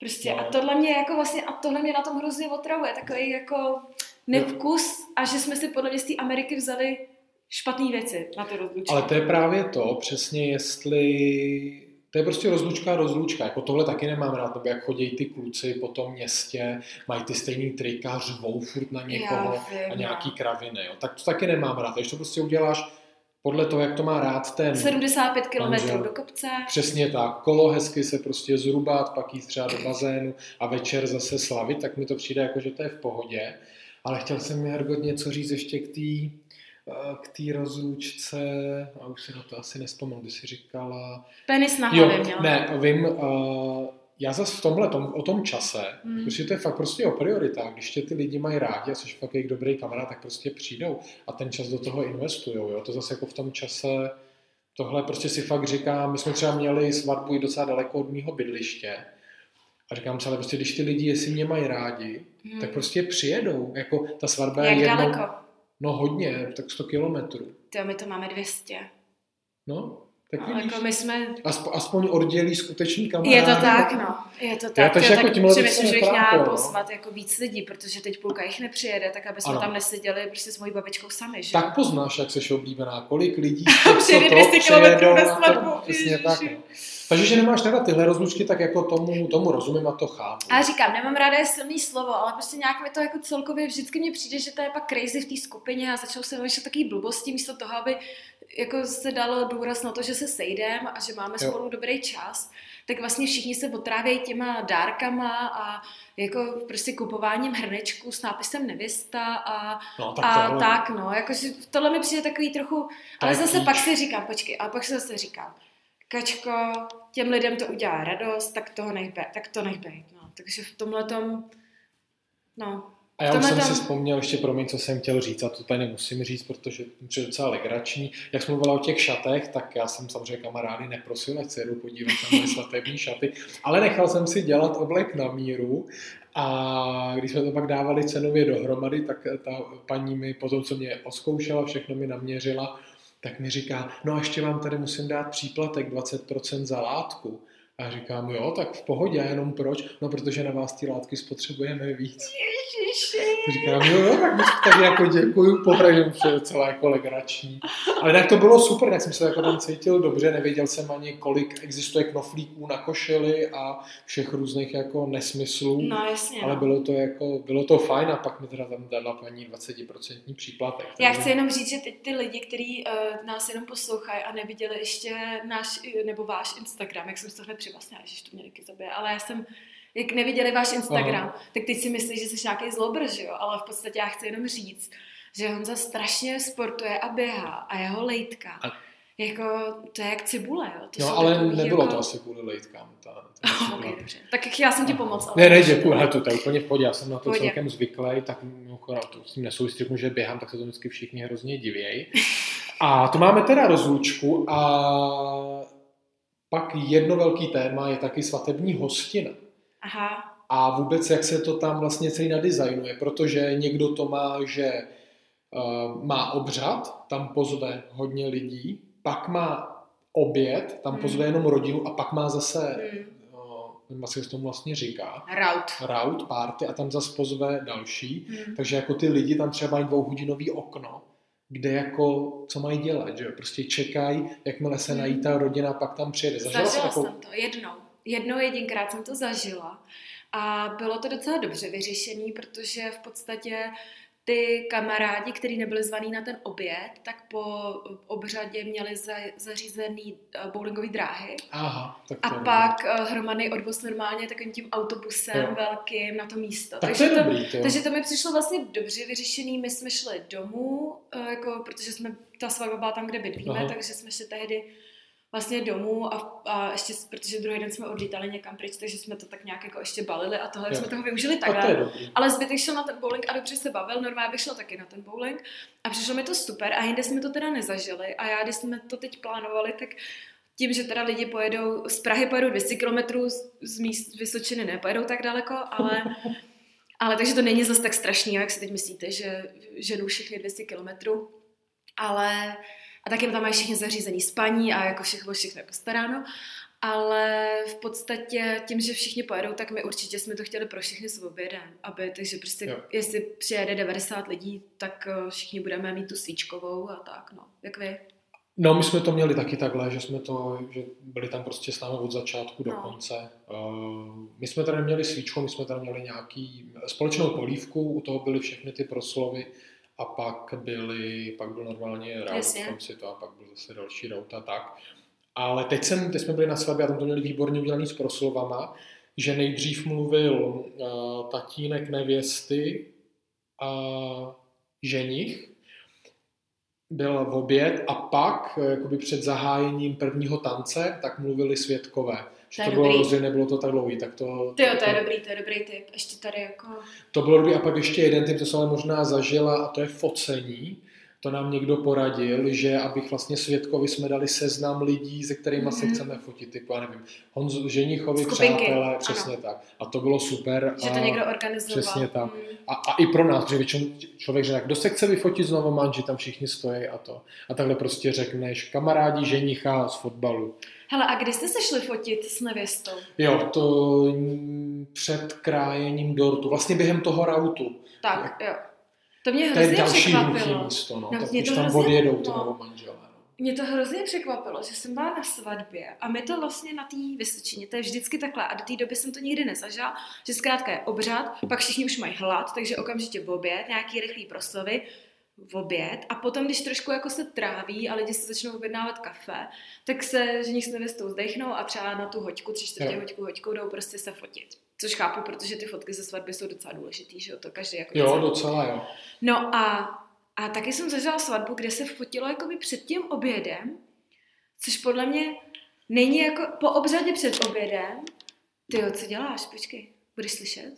prostě No. a tohle mě jako vlastně, a tohle mě na tom hrozně otravuje, takový jako nevkus a že jsme si podle mě z té Ameriky vzali špatné věci na ty rozlučky. Ale to je právě to, přesně jestli... To je prostě rozlučka a rozlučka. Jako tohle taky nemám rád, nebo jak chodí ty kluci po tom městě, mají ty stejný trika, řvou furt na někoho a nějaký no. kraviny. Jo. Tak to taky nemám rád. Když to prostě uděláš podle toho, jak to má rád ten 75 km Manžel. do kopce. Přesně tak. Kolo hezky se prostě zrubat, pak jít třeba do bazénu a večer zase slavit, tak mi to přijde jako, že to je v pohodě. Ale chtěl jsem mi Hergot něco říct ještě k té k té rozlučce, a už si na to asi nespomenu, když jsi říkala... Penis na hlavě měla. ne, vím, uh, já zase v tomhle, tom, o tom čase, mm. prostě to je fakt prostě o prioritách. Když tě ty lidi mají rádi a jsi fakt jejich dobrý kamarád, tak prostě přijdou a ten čas do toho investujou. Jo? To zase jako v tom čase, tohle prostě si fakt říkám, my jsme třeba měli svatbu i docela daleko od mého bydliště a říkám si, ale prostě když ty lidi, jestli mě mají rádi, Hmm. tak prostě přijedou. Jako ta svatba je Jak jednou, daleko? No hodně, tak 100 kilometrů. Ty, my to máme 200. No, tak Ale vidíš. jako my jsme... Aspo, aspoň oddělí skutečný kamarád. Je to tak, no. Je to tak. takže Jo, jako tak přemýšlím, že bych měla no. pozvat jako víc lidí, protože teď půlka jich nepřijede, tak aby jsme Ano. tam neseděli prostě s mojí babičkou sami, že? Tak poznáš, jak jsi oblíbená, kolik lidí Přijede co 200 kilometrů na to- svatbu, Přesně tak. No. Takže, že nemáš teda tyhle rozlučky, tak jako tomu, tomu rozumím a to chápu. A říkám, nemám ráda je silný slovo, ale prostě nějak mi to jako celkově vždycky mně přijde, že to je pak crazy v té skupině a začal se vymýšlet takový blbosti místo toho, aby jako se dalo důraz na to, že se sejdeme a že máme Jo. spolu dobrý čas, tak vlastně všichni se otrávějí těma dárkama a jako prostě kupováním hrnečků s nápisem nevěsta a, no, tak a tohle, tak no, jakože tohle mi přijde takový trochu, ale je zase kýč. pak si říkám, počkej, ale pak si zase říkám, Kačko, těm lidem to udělá radost, tak toho nech být, tak to nech být, no. Takže v tomhle tom, no, A já už jsem tam... si vzpomněl ještě pro mě, co jsem chtěl říct, a to tady nemusím říct, protože to je docela legrační. Jak jsme mluvila o těch šatech, tak já jsem samozřejmě kamarády neprosil, ať se jedu podívat na moje svatební šaty, ale nechal jsem si dělat oblek na míru a když jsme to pak dávali cenově dohromady, tak ta paní mi potom, co mě oskoušela, všechno mi naměřila, tak mi říká, no a ještě vám tady musím dát příplatek 20% za látku. A říkám, jo, tak v pohodě, jenom proč? No, protože na vás ty látky spotřebujeme víc. Ježiši. Říkám, jo, jo, tak, tak jako děkuju, popravím, je docela jako legrační. Ale tak to bylo super, tak jsem se jako tam cítil dobře, nevěděl jsem ani, kolik existuje knoflíků na košili a všech různých jako nesmyslů. No, jasně. Ale no. bylo to jako, bylo to fajn a pak mi teda tam dala paní 20% příplatek. Já chci jenom říct, že teď ty lidi, kteří uh, nás jenom poslouchají a neviděli ještě náš, nebo váš Instagram, jak jsem to hned přivlastnila, že to mě taky zabije, ale já jsem jak neviděli váš Instagram, Aha. tak teď si myslíš, že jsi nějaký zlobr, že jo? Ale v podstatě já chci jenom říct, že Honza strašně sportuje a běhá a jeho lejtka. A... Jako, to je jak cibule, jo. To no, ale nebylo jako... to asi kvůli lejtkám. Ta, ta okay, dobře. Tak já jsem ti pomoct. Ne, ne, děkuji, ale to, to je úplně v pohodě, já jsem na to pohodě. celkem zvyklý, tak to s tím nesouvisí, že běhám, tak se to vždycky všichni hrozně divějí. A to máme teda rozlučku a pak jedno velký téma je taky svatební hostina. Aha. A vůbec, jak se to tam vlastně celý nadizajnuje, protože někdo to má, že uh, má obřad, tam pozve hodně lidí, pak má oběd, tam hmm. pozve jenom rodinu a pak má zase, hmm. uh, nevím, jak se tomu vlastně říká. Rout. Rout, party a tam zase pozve další. Hmm. Takže jako ty lidi tam třeba mají dvouhodinový okno, kde jako, co mají dělat, že jo? Prostě čekají, jakmile se nají ta rodina, pak tam přijede. Zažila, Zažila jsem to jednou jednou jedinkrát jsem to zažila a bylo to docela dobře vyřešený, protože v podstatě ty kamarádi, kteří nebyli zvaní na ten oběd, tak po obřadě měli za, zařízený eh, bowlingový dráhy. Aha, tak a pak uh, hromadný odvoz normálně takovým tím autobusem jo. velkým na to místo. Tak takže, to, dobrý, to, takže to mi přišlo vlastně dobře vyřešený. My jsme šli domů, uh, jako, protože jsme, ta svatba byla tam, kde bydlíme, Aha. takže jsme šli tehdy vlastně domů a, a ještě, protože druhý den jsme odlítali někam pryč, takže jsme to tak nějak jako ještě balili a tohle jo. jsme toho využili takhle. Ale zbytek šel na ten bowling a dobře se bavil, normálně bych šel taky na ten bowling a přišlo mi to super a jinde jsme to teda nezažili a já, když jsme to teď plánovali, tak tím, že teda lidi pojedou, z Prahy pojedou 200 km, z míst Vysočiny nepojedou tak daleko, ale ale takže to není zase tak strašný, jak si teď myslíte, že ženou všechny 200 kilometrů. Ale a taky tam mají všichni zařízený spaní a jako všechno, všechno je postaráno. Ale v podstatě tím, že všichni pojedou, tak my určitě jsme to chtěli pro všechny s obědem. Aby, takže prostě, jo. jestli přijede 90 lidí, tak eh, všichni budeme mít tu svíčkovou a tak, no. Jak vy? No, my jsme to měli taky takhle, že jsme to, že byli tam prostě s námi od začátku do no. konce. Uh, my jsme tady měli svíčku, my jsme tady měli nějaký společnou polívku, u toho byly všechny ty proslovy, a pak byly, pak byl normálně rout v tom si to a pak byl zase další rout a tak. Ale teď, jsem, teď jsme byli na svatbě a tam to měli výborně udělaný s proslovama, že nejdřív mluvil uh, tatínek nevěsty a ženich, byl v oběd a pak, eh, jakoby před zahájením prvního tance, tak mluvili světkové. Že to, to bylo rozdělené, nebylo to tak dlouhý, tak to... Ty jo, to, to je dobrý, to je dobrý tip. Ještě tady jako... To bylo dobrý a pak ještě jeden typ, to jsem ale možná zažila a to je focení. To nám někdo poradil, že abych vlastně svědkovi jsme dali seznam lidí, se kterými mm-hmm. se mhm. chceme fotit, typu, já nevím, Honz, ženichovi, Skupinky. přátelé, přesně ano. tak. A to bylo super. Že to někdo organizoval. Přesně tak. Mm. A, a, i pro nás, protože většinou člověk řekne, kdo se chce vyfotit znovu manži, tam všichni stojí a to. A takhle prostě řekneš kamarádi ženicha z fotbalu. Hele, a kdy jste se šli fotit s nevěstou? Jo, to před krájením dortu, vlastně během toho rautu. Tak, jo. To mě hrozně to je další překvapilo. místo, no. no tak když tam hrozně, odjedou ty no. manželé. No. Mě to hrozně překvapilo, že jsem byla na svatbě a my to vlastně na té Vysočině, to je vždycky takhle a do té doby jsem to nikdy nezažila, že zkrátka je obřad, pak všichni už mají hlad, takže okamžitě v oběd, nějaký rychlý proslovy, v oběd a potom, když trošku jako se tráví a lidi se začnou objednávat kafe, tak se ženich s nevěstou zdechnou a třeba na tu hoďku, tři čtvrtě hoďku, hoďkou jdou prostě se fotit. Což chápu, protože ty fotky ze svatby jsou docela důležitý, že jo, to každý jako... Jo, docela jo. No a, a taky jsem zažila svatbu, kde se fotilo jakoby před tím obědem, což podle mě není jako po obřadě před obědem. Ty jo, co děláš? Počkej, budeš slyšet?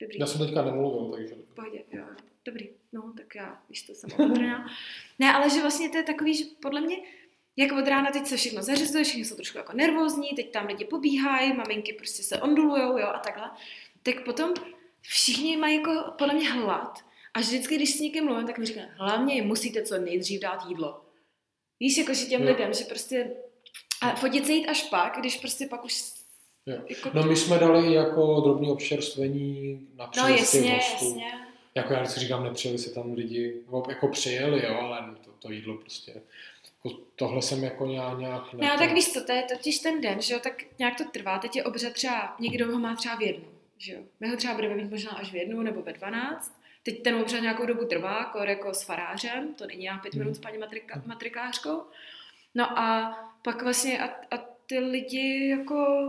Dobrý. Já jsem teďka nemluvil, takže... Pohodě, jo. Dobrý, no tak já, víš, to jsem ne, ale že vlastně to je takový, že podle mě, jak od rána teď se všechno zařizuje, všichni jsou trošku jako nervózní, teď tam lidi pobíhají, maminky prostě se ondulujou, jo, a takhle. Tak potom všichni mají jako podle mě hlad. A vždycky, když s někým mluvím, tak mi říká, hlavně jim musíte co nejdřív dát jídlo. Víš, jako že těm Jo. lidem, že prostě a fotit se jít až pak, když prostě pak už Jo. jako... No my jsme dali jako drobný občerstvení na no jasně, hostů. jasně. Jako já si říkám, nepřijeli si tam lidi, jako přijeli, jo, ale to, to jídlo prostě, tohle jsem jako nějak, nějak No tak víš co, to je totiž ten den, že jo, tak nějak to trvá, teď je obřad třeba, někdo ho má třeba v jednu, že jo. My ho třeba budeme mít možná až v jednu nebo ve dvanáct. Teď ten obřad nějakou dobu trvá, kor jako s farářem, to není já pět Mhm. minut s paní matrika, matrikářkou. No a pak vlastně a, a ty lidi jako,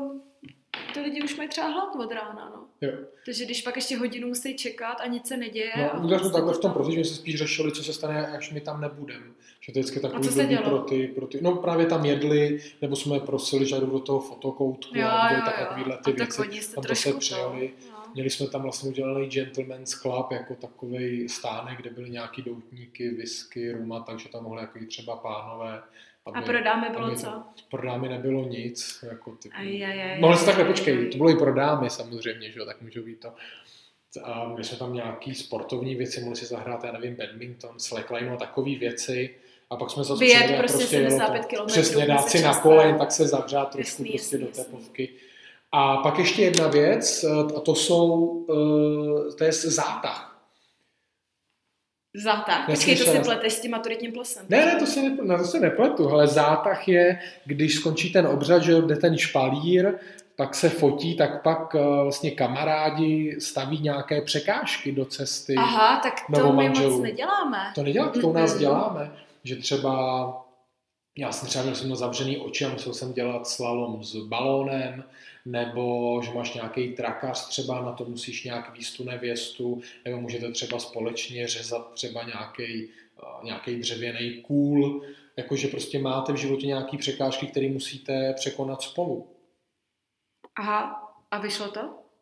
ty lidi už mají třeba hlad od rána, no. Jo. Takže když pak ještě hodinu musí čekat a nic se neděje. No, a udělali jsme prostě takhle v to tom procesu, že jsme spíš řešili, co se stane, až my tam nebudeme. Že to je vždycky takový co se pro ty, pro ty, no právě tam jedli, nebo jsme prosili, že jdou do toho fotokoutku Jo, a jo, tak jo. takovýhle A ty tak věci. oni se Tam to se to- přijali. no. Měli jsme tam vlastně udělaný Gentleman's Club, jako takový stánek, kde byly nějaký doutníky, whisky, ruma, takže tam mohli jako třeba pánové. Aby, A pro dámy bylo aby- co? Pro dámy nebylo nic. Jako ty, Aj, aj, aj, Mohli se aj, takhle, počkej, to bylo i pro dámy samozřejmě, že jo, tak můžou být to. A my jsme tam nějaký sportovní věci, mohli si zahrát, já nevím, badminton, slackline a takové věci. A pak jsme zase Vyjet prostě jelo 75 to- kilometrů, Přesně, dát se si na kolen, tak se zavřát trošku Jasný, prostě jasný, do té povky. A pak ještě jedna věc, a to jsou, eh, to je zátah. Zátah. Počkej, to si pleteš s tím maturitním plesem. Ne, ne, to se, ne, na to se nepletu, ale zátah je, když skončí ten obřad, že jde ten špalír, pak se fotí, tak pak eh, vlastně kamarádi staví nějaké překážky do cesty. Aha, tak to my moc neděláme. To neděláte, to u nás děláme, že třeba já jsem třeba měl jsem zavřený oči a musel jsem dělat slalom s balónem, nebo že máš nějaký trakař třeba, na to musíš nějak výst tu nevěstu, nebo můžete třeba společně řezat třeba nějaký, nějaký dřevěný kůl, jakože prostě máte v životě nějaký překážky, které musíte překonat spolu. Aha, a vyšlo to?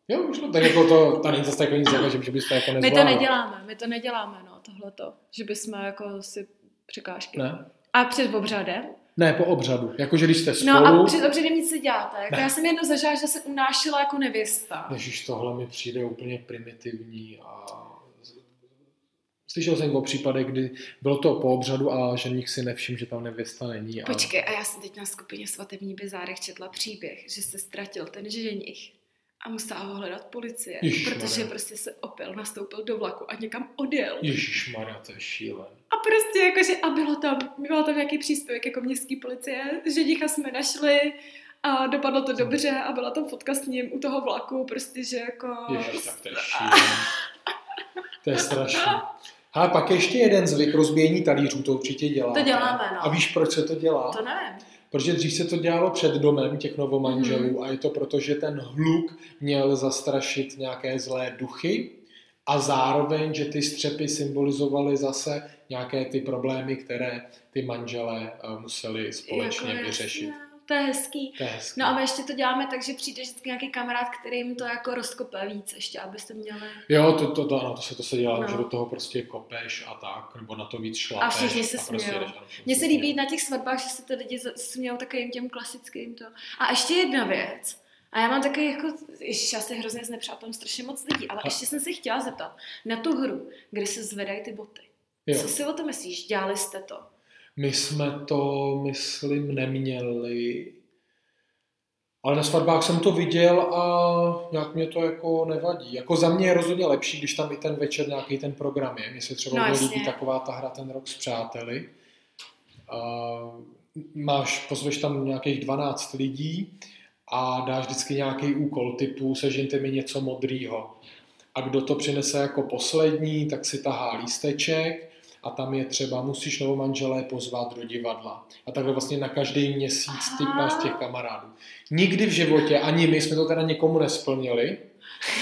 Jo, to, tak jako to, to není zase takový nic, že, byste jako My nezvládli. to neděláme, my to neděláme, no, tohleto. Že bychom jako si překážky. Ne? A před obřadem? Ne, po obřadu. Jakože když jste spolu... No a před obřadem nic se děláte. Jako Ne. já jsem jednou zažila, že se unášela jako nevěsta. Ježíš, tohle mi přijde úplně primitivní a Slyšel jsem o případech, kdy bylo to po obřadu a ženich si nevšiml, že tam nevěsta není. A... Počkej, a já jsem teď na skupině svatební bizárech četla příběh, že se ztratil ten ženich a musela ho hledat policie, Ježišmarja. protože prostě se opil, nastoupil do vlaku a někam odjel. Ježíš Maria, to je šílen. A prostě jakože, a bylo tam, bylo tam nějaký příspěvek jako městský policie, ženicha jsme našli a dopadlo to dobře a byla tam fotka s ním u toho vlaku, prostě, že jako... Ježíš, tak to je. To je strašné. A pak ještě jeden zvyk rozbíjení talířů, to určitě děláte. To děláme, no. A víš, proč se to dělá? To nevím. Protože dřív se to dělalo před domem těch novomanželů Mhm. a je to proto, že ten hluk měl zastrašit nějaké zlé duchy a zároveň, že ty střepy symbolizovaly zase nějaké ty problémy, které ty manželé eh, museli společně Jako vyřešit. To je hezký. To je hezký. No a my ještě to děláme tak, že přijde vždycky nějaký kamarád, který jim to jako rozkope víc ještě, abyste měli... Jo, to, to, to, ano, to se to se dělá, No. že do toho prostě kopeš a tak, nebo na to víc šlapeš. A všichni se prostě smějou. všichni Mně se líbí na těch svatbách, že se ty lidi smějou takovým těm klasickým to. A ještě jedna věc. A já mám takový jako, ježiš, já se hrozně znepřátelím strašně moc lidí, ale A- ještě jsem se chtěla zeptat na tu hru, kde se zvedají ty boty. Jo. Co si o to myslíš? Dělali jste to? My jsme to, myslím, neměli. Ale na svatbách jsem to viděl a nějak mě to jako nevadí. Jako za mě je rozhodně lepší, když tam i ten večer nějaký ten program je. Mně se třeba No, líbí taková ta hra ten rok s přáteli. A máš, pozveš tam nějakých 12 lidí a dáš vždycky nějaký úkol typu sežente mi něco modrýho. A kdo to přinese jako poslední, tak si tahá lísteček a tam je třeba, musíš novomanželé pozvat do divadla. A takhle vlastně na každý měsíc ty máš těch kamarádů. Nikdy v životě, ani my jsme to teda někomu nesplnili,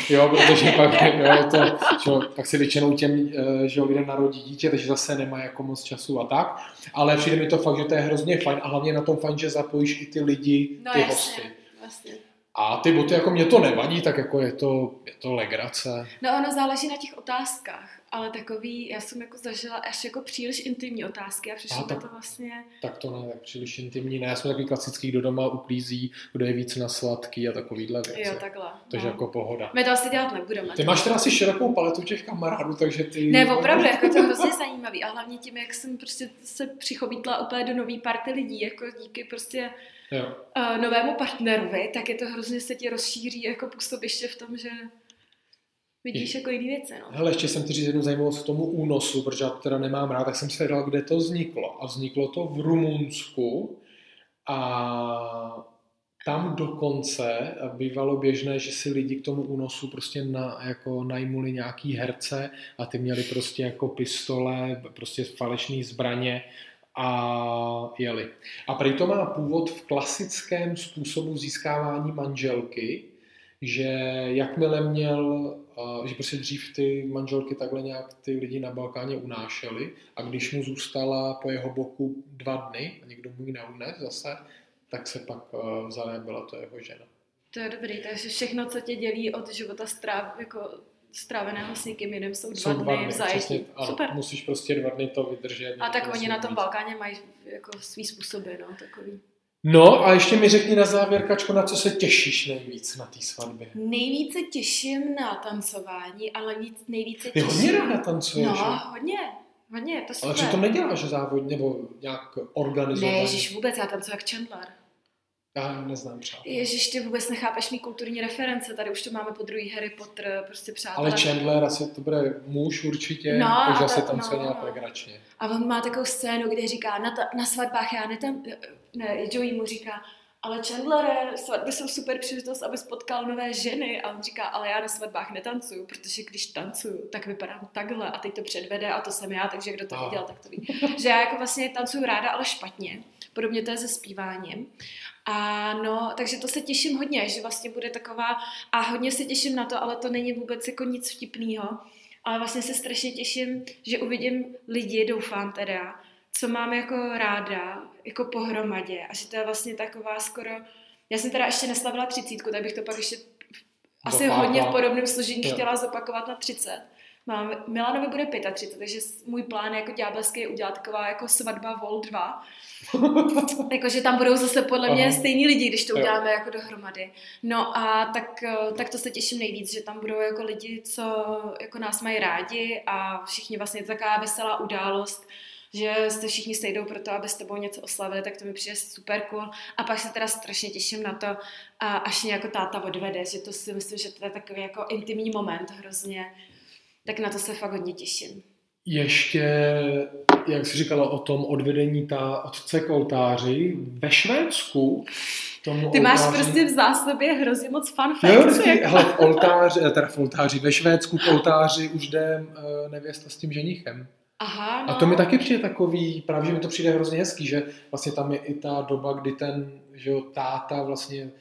Jo, protože pak, jo, to, že, jo, pak si většinou těm, eh, že lidem narodí dítě, takže zase nemá jako moc času a tak. Ale přijde mi to fakt, že to je hrozně fajn a hlavně na tom fajn, že zapojíš i ty lidi, No ty jasně, hosty. Vlastně. A ty boty, jako mě to nevadí, tak jako je to, je to legrace. No ono záleží na těch otázkách, ale takový, já jsem jako zažila až jako příliš intimní otázky a přišlo mi tak- to vlastně, Tak to ne, tak příliš intimní. Ne, já jsem takový klasický, kdo doma uklízí, kdo je víc na sladký a takovýhle věci. jo takhle. Takže no. jako pohoda. My to asi dělat nebudeme. Ty máš teda asi širokou paletu těch kamarádů, takže ty... Ne, opravdu, jako to je hrozně zajímavý a hlavně tím, jak jsem prostě se přichobítla úplně do nový party lidí, jako díky prostě Jo. uh, novému partnerovi, tak je to hrozně se ti rozšíří jako působiště v tom, že vidíš jako jiný věci, no. Hele, ještě jsem ti říct jednu zajímavost k tomu únosu, protože já to teda nemám rád, tak jsem se dal, kde to vzniklo. A vzniklo to v Rumunsku a tam dokonce bývalo běžné, že si lidi k tomu únosu prostě na, jako najmuli nějaký herce a ty měli prostě jako pistole, prostě falešné zbraně a jeli. A prý to má původ v klasickém způsobu získávání manželky, že jakmile měl, eh, že prostě dřív ty manželky takhle nějak ty lidi na Balkáně unášely a když mu zůstala po jeho boku dva dny a někdo mu ji neunes zase, tak se pak eh, vzala a byla to jeho žena. To je dobrý, takže všechno, co tě dělí od života stráv, jako stráveného s někým jiným, jsou dva, Jsou dva dny v přesně, zajetí. ano, Super. musíš prostě dva dny to vydržet. A tak oni na tom. Balkáně mají jako svý způsoby, no, takový. No a ještě mi řekni na závěr, Kačko, na co se těšíš nejvíc na té svatbě? Nejvíce těším na tancování, ale víc, nejvíce Ty těším... hodně ráda tancuješ, No, jo? hodně, hodně, to super. ale že to neděláš závodně nebo nějak organizovaně? Ne, ježiš, vůbec, já tancuji jak Chandler. Já neznám přátel. Ježiš, ty vůbec nechápeš mý kulturní reference, tady už to máme po druhý Harry Potter, prostě přátelé. Ale Chandler asi to bude muž určitě, No, takže asi tam se no, nějak no. legračně. A on má takovou scénu, kde říká, na, ta, na svatbách já netam, ne, Joey mu říká, ale Chandlere, svatby jsou super příležitost, aby spotkal nové ženy. A on říká, ale já na svatbách netancuju, protože když tancuju, tak vypadám takhle a teď to předvede a to jsem já, takže kdo to Aha. viděl, tak to ví. Že já jako vlastně tancuju ráda, ale špatně. Podobně to je se zpíváním. A no, takže to se těším hodně, že vlastně bude taková, a hodně se těším na to, ale to není vůbec jako nic vtipného. Ale vlastně se strašně těším, že uvidím lidi, doufám teda, co mám jako ráda, jako pohromadě. A že to je vlastně taková skoro... Já jsem teda ještě neslavila třicítku, tak bych to pak ještě asi Zopákla. hodně v podobném složení Jo. chtěla zopakovat na 30. Mám, Milanovi bude 35, takže můj plán jako ďábelský je udělat taková jako svatba Vol 2. Jakože tam budou zase podle mě Aha. stejní lidi, když to Jo. uděláme jako dohromady. No a tak, eh, tak to se těším nejvíc, že tam budou jako lidi, co jako nás mají rádi a všichni vlastně je to taková veselá událost, že se všichni sejdou pro to, aby s tebou něco oslavili, tak to mi přijde super cool. A pak se teda strašně těším na to, a až mě jako táta odvede, že to si myslím, že to je takový jako intimní moment hrozně. Tak na to se fakt hodně těším. Ještě, jak jsi říkala o tom odvedení ta otce k oltáři, ve Švédsku tomu Ty máš oltáři... prostě v zásobě hrozně moc fun Jo, vždycky, hele, v oltáři, eh, teda v oltáři, ve Švédsku k oltáři už jde eh, nevěsta s tím ženichem. Aha, no. A to mi taky přijde takový, právě že mi to přijde hrozně hezký, že vlastně tam je i ta doba, kdy ten že jo, táta vlastně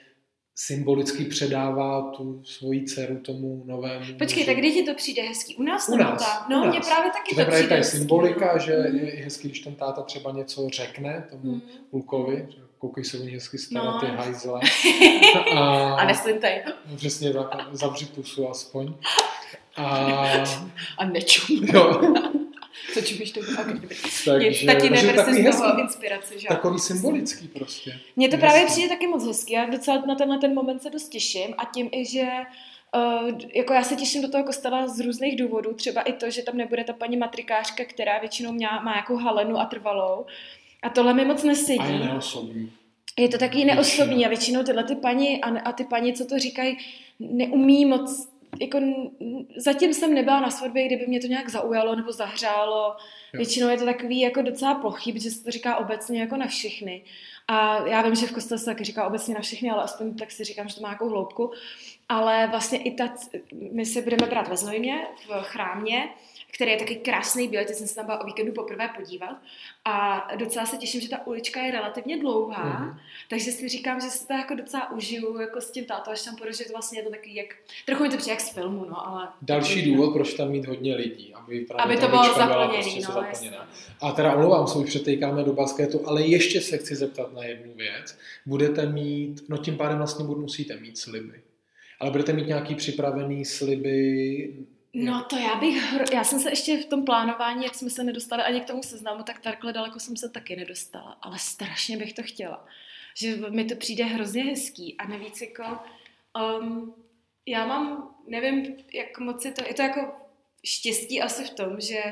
symbolicky předává tu svoji dceru tomu novému Počkej, muži. tak kdy ti to přijde hezký? U nás U nás, No, mně právě taky Že to právě přijde ta je hezký, symbolika, no. že Mhm. je hezký, když ten táta třeba něco řekne tomu Mhm. klukovi, že koukej se o ní hezky starat, No. ty hajzle. A, A neslintej. přesně tak, zavři pusu aspoň. A, A nečum. jo, Co čumíš to? Dobrý. takže, Tati takže takový z toho hezký, inspiraci, že? takový symbolický prostě. Mně to Hezký. právě přijde taky moc hezky. Já docela na tenhle ten moment se dost těším a tím i, že Uh, jako já se těším do toho kostela z různých důvodů, třeba i to, že tam nebude ta paní matrikářka, která většinou má, má jako halenu a trvalou. A tohle mi moc nesedí. A je neosobní. Je to taky neosobní a většinou tyhle ty paní a, a ty paní, co to říkají, neumí moc, jako zatím jsem nebyla na svatbě, kdyby mě to nějak zaujalo nebo zahřálo. Jo. Většinou je to takový jako docela plochý, protože se to říká obecně jako na všechny. A já vím, že v kostele se taky říká obecně na všechny, ale aspoň tak si říkám, že to má nějakou hloubku. Ale vlastně i ta, my se budeme brát ve Znojmě, v chrámě, který je taky krásný bílý, teď jsem se tam byla o víkendu poprvé podívat. A docela se těším, že ta ulička je relativně dlouhá, Mhm. takže si říkám, že si to jako docela užiju jako s tím tátou, až tam půjdu, že to vlastně je to takový jak, trochu mi to přijde jak z filmu, no, ale... Další důvod, proč tam mít hodně lidí, aby, právě Aby to bylo zaplněný, prostě no, zaplněná. A teda omlouvám se, už přetejkáme do basketu, ale ještě se chci zeptat na jednu věc. Budete mít, no tím pádem vlastně musíte mít sliby. Ale budete mít nějaký připravený sliby No to já bych, já jsem se ještě v tom plánování, jak jsme se nedostali ani k tomu seznamu, tak takhle daleko jsem se taky nedostala, ale strašně bych to chtěla. Že mi to přijde hrozně hezký a navíc jako, um, já mám, nevím, jak moc je to, je to jako štěstí asi v tom, že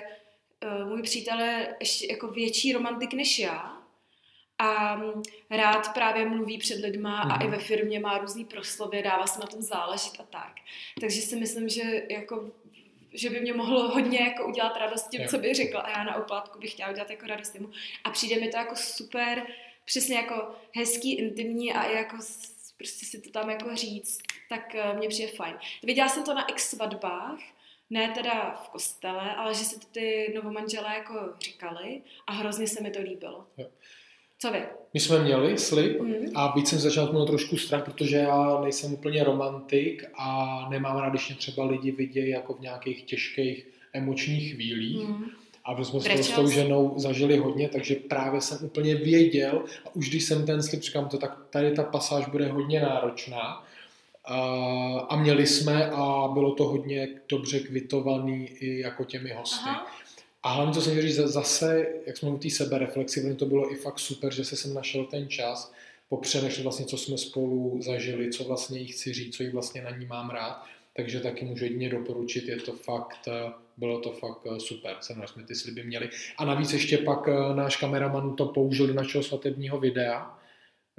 uh, můj přítel je ještě jako větší romantik než já a um, rád právě mluví před lidma mm. a i mhm. ve firmě má různý proslovy, dává se na tom záležit a tak. Takže si myslím, že jako že by mě mohlo hodně jako udělat radost tím, co by řekl a já na oplátku bych chtěla udělat jako radost mu. A přijde mi to jako super, přesně jako hezký, intimní a jako prostě si to tam jako říct, tak uh, mě přijde fajn. Viděla jsem to na x svatbách, ne teda v kostele, ale že si to ty novomanželé jako říkali a hrozně se mi to líbilo. Jo. Co vy? My jsme měli slib mm. a být jsem začal měl trošku strach, protože já nejsem úplně romantik a nemám rád, když mě třeba lidi vidějí jako v nějakých těžkých emočních chvílích. Mm. A protože jsme s tou ženou zažili hodně, takže právě jsem úplně věděl a už když jsem ten slib říkám to, tak tady ta pasáž bude hodně náročná. A, a měli jsme a bylo to hodně dobře kvitovaný i jako těmi hosty. Aha. A hlavně, co jsem říct, zase, jak jsme u té sebereflexi, to bylo i fakt super, že se jsem našel ten čas popřemýšlet vlastně, co jsme spolu zažili, co vlastně jí chci říct, co jí vlastně na ní mám rád. Takže taky můžu jedině doporučit, je to fakt, bylo to fakt eh, super, se jsme ty sliby měli. A navíc ještě pak eh, náš kameraman to použil do našeho svatebního videa,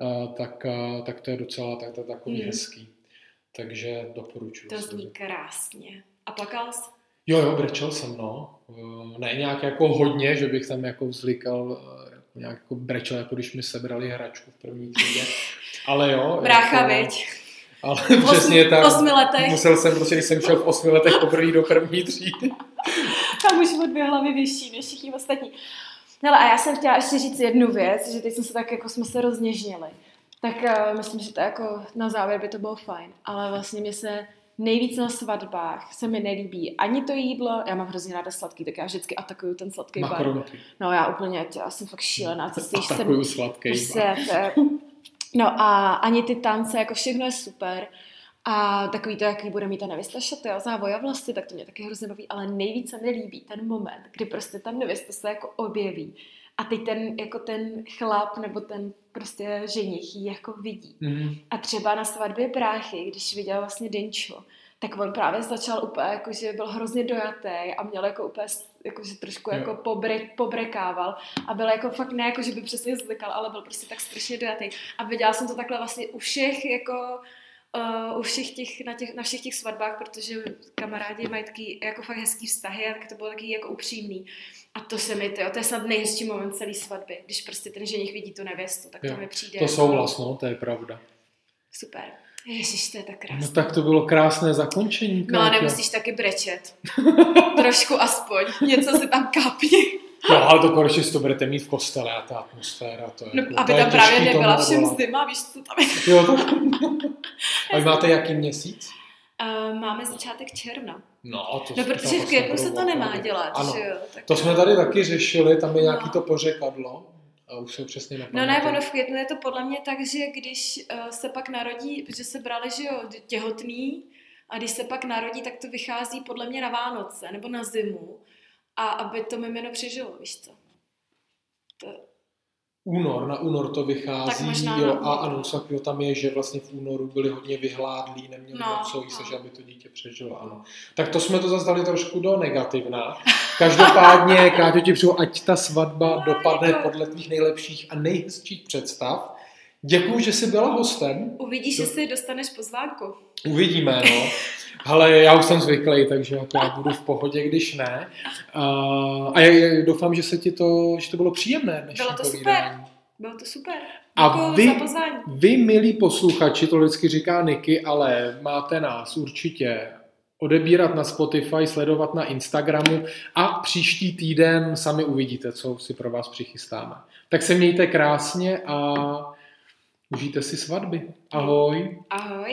eh, tak, tak to je docela tak, to je takový mm. hezký. Takže doporučuji. To zní krásně. A plakal jsi? Jo, jo, brečel jsem, no. Eh, ne nějak jako hodně, že bych tam jako vzlikal, eh, jako nějak jako brečel, jako když mi sebrali hračku v první třídě. Ale jo. Brácha, jako, veď. Ale v přesně tak. V osmi letech. Musel jsem prostě, když jsem šel v osmi letech poprvé do první třídy. Tam už o dvě hlavy vyšší než všichni ostatní. Hele, a já jsem chtěla ještě říct jednu věc, že teď jsme se tak jako jsme se rozněžnili. Tak uh, myslím, že to jako na závěr by to bylo fajn. Ale vlastně mě se nejvíc na svatbách se mi nelíbí ani to jídlo, já mám hrozně ráda sladký, tak já vždycky atakuju ten sladký bar. No já úplně, já jsem fakt šílená. Co atakuju jsem, sladký prostě, No a ani ty tance, jako všechno je super. A takový to, jaký bude mít ta nevěsta šaty a závoja vlasy, tak to mě taky hrozně baví, ale nejvíc se mi líbí ten moment, kdy prostě ta nevěsta se jako objeví a teď ten, jako ten chlap nebo ten prostě ženich ji jako vidí. Mm. A třeba na svatbě bráchy, když viděl vlastně Denčo, tak on právě začal úplně, jako, že byl hrozně dojatý a měl jako úplně, jako, že trošku jo. jako pobre, pobrekával a byl jako fakt ne, jako, že by přesně zlikal, ale byl prostě tak strašně dojatý. A viděla jsem to takhle vlastně u všech jako uh, u všech těch, na, těch, na všech těch svatbách, protože kamarádi mají taky jako fakt hezký vztahy a tak to bylo taky jako upřímný. A to se mi, to, to je snad nejhezčí moment celé svatby, když prostě ten ženich vidí tu nevěstu, tak jo, to mi přijde. To souhlas, no, to je pravda. Super. Ježiš, to je tak krásné. No tak to bylo krásné zakončení. No a nemusíš taky brečet. Trošku aspoň. Něco se tam kápí. No, ale to konečně si to budete mít v kostele a ta atmosféra. To je, no, jako, aby to tam právě nebyla všem zima, víš, co tam je. Jo, to... A vy máte jaký měsíc? Uh, máme začátek června. No, to no protože v květnu se to nemá dělat, ano. že jo? Tak... To jsme tady taky řešili, tam je no. nějaký to pořekadlo. A už se přesně nepamatuju. No ne, ono v květnu je to podle mě tak, že když uh, se pak narodí, protože se brali, že jo, těhotný, a když se pak narodí, tak to vychází podle mě na Vánoce nebo na zimu a aby to mimino přežilo, víš co. To... Únor, na únor to vychází, tak možná jo, a ano, jo, tam je, že vlastně v únoru byli hodně vyhládlí, neměli no, moc co jíst, no. aby to dítě přežilo, ano. Tak to jsme to zase trošku do negativna. Každopádně, Káťo, ti přeju, ať ta svatba no, dopadne podle tvých nejlepších a nejhezčích představ. Děkuji, že jsi byla hostem. Uvidíš, že si dostaneš pozvánku. Uvidíme, no. Ale já už jsem zvyklý, takže jako já budu v pohodě, když ne. Uh, a já doufám, že se ti to, že to bylo příjemné. Bylo to povídání. super. Bylo to super. A vy, vy, milí posluchači, to vždycky říká Niky, ale máte nás určitě odebírat na Spotify, sledovat na Instagramu a příští týden sami uvidíte, co si pro vás přichystáme. Tak se mějte krásně a užijte si svatby. Ahoj. Ahoj.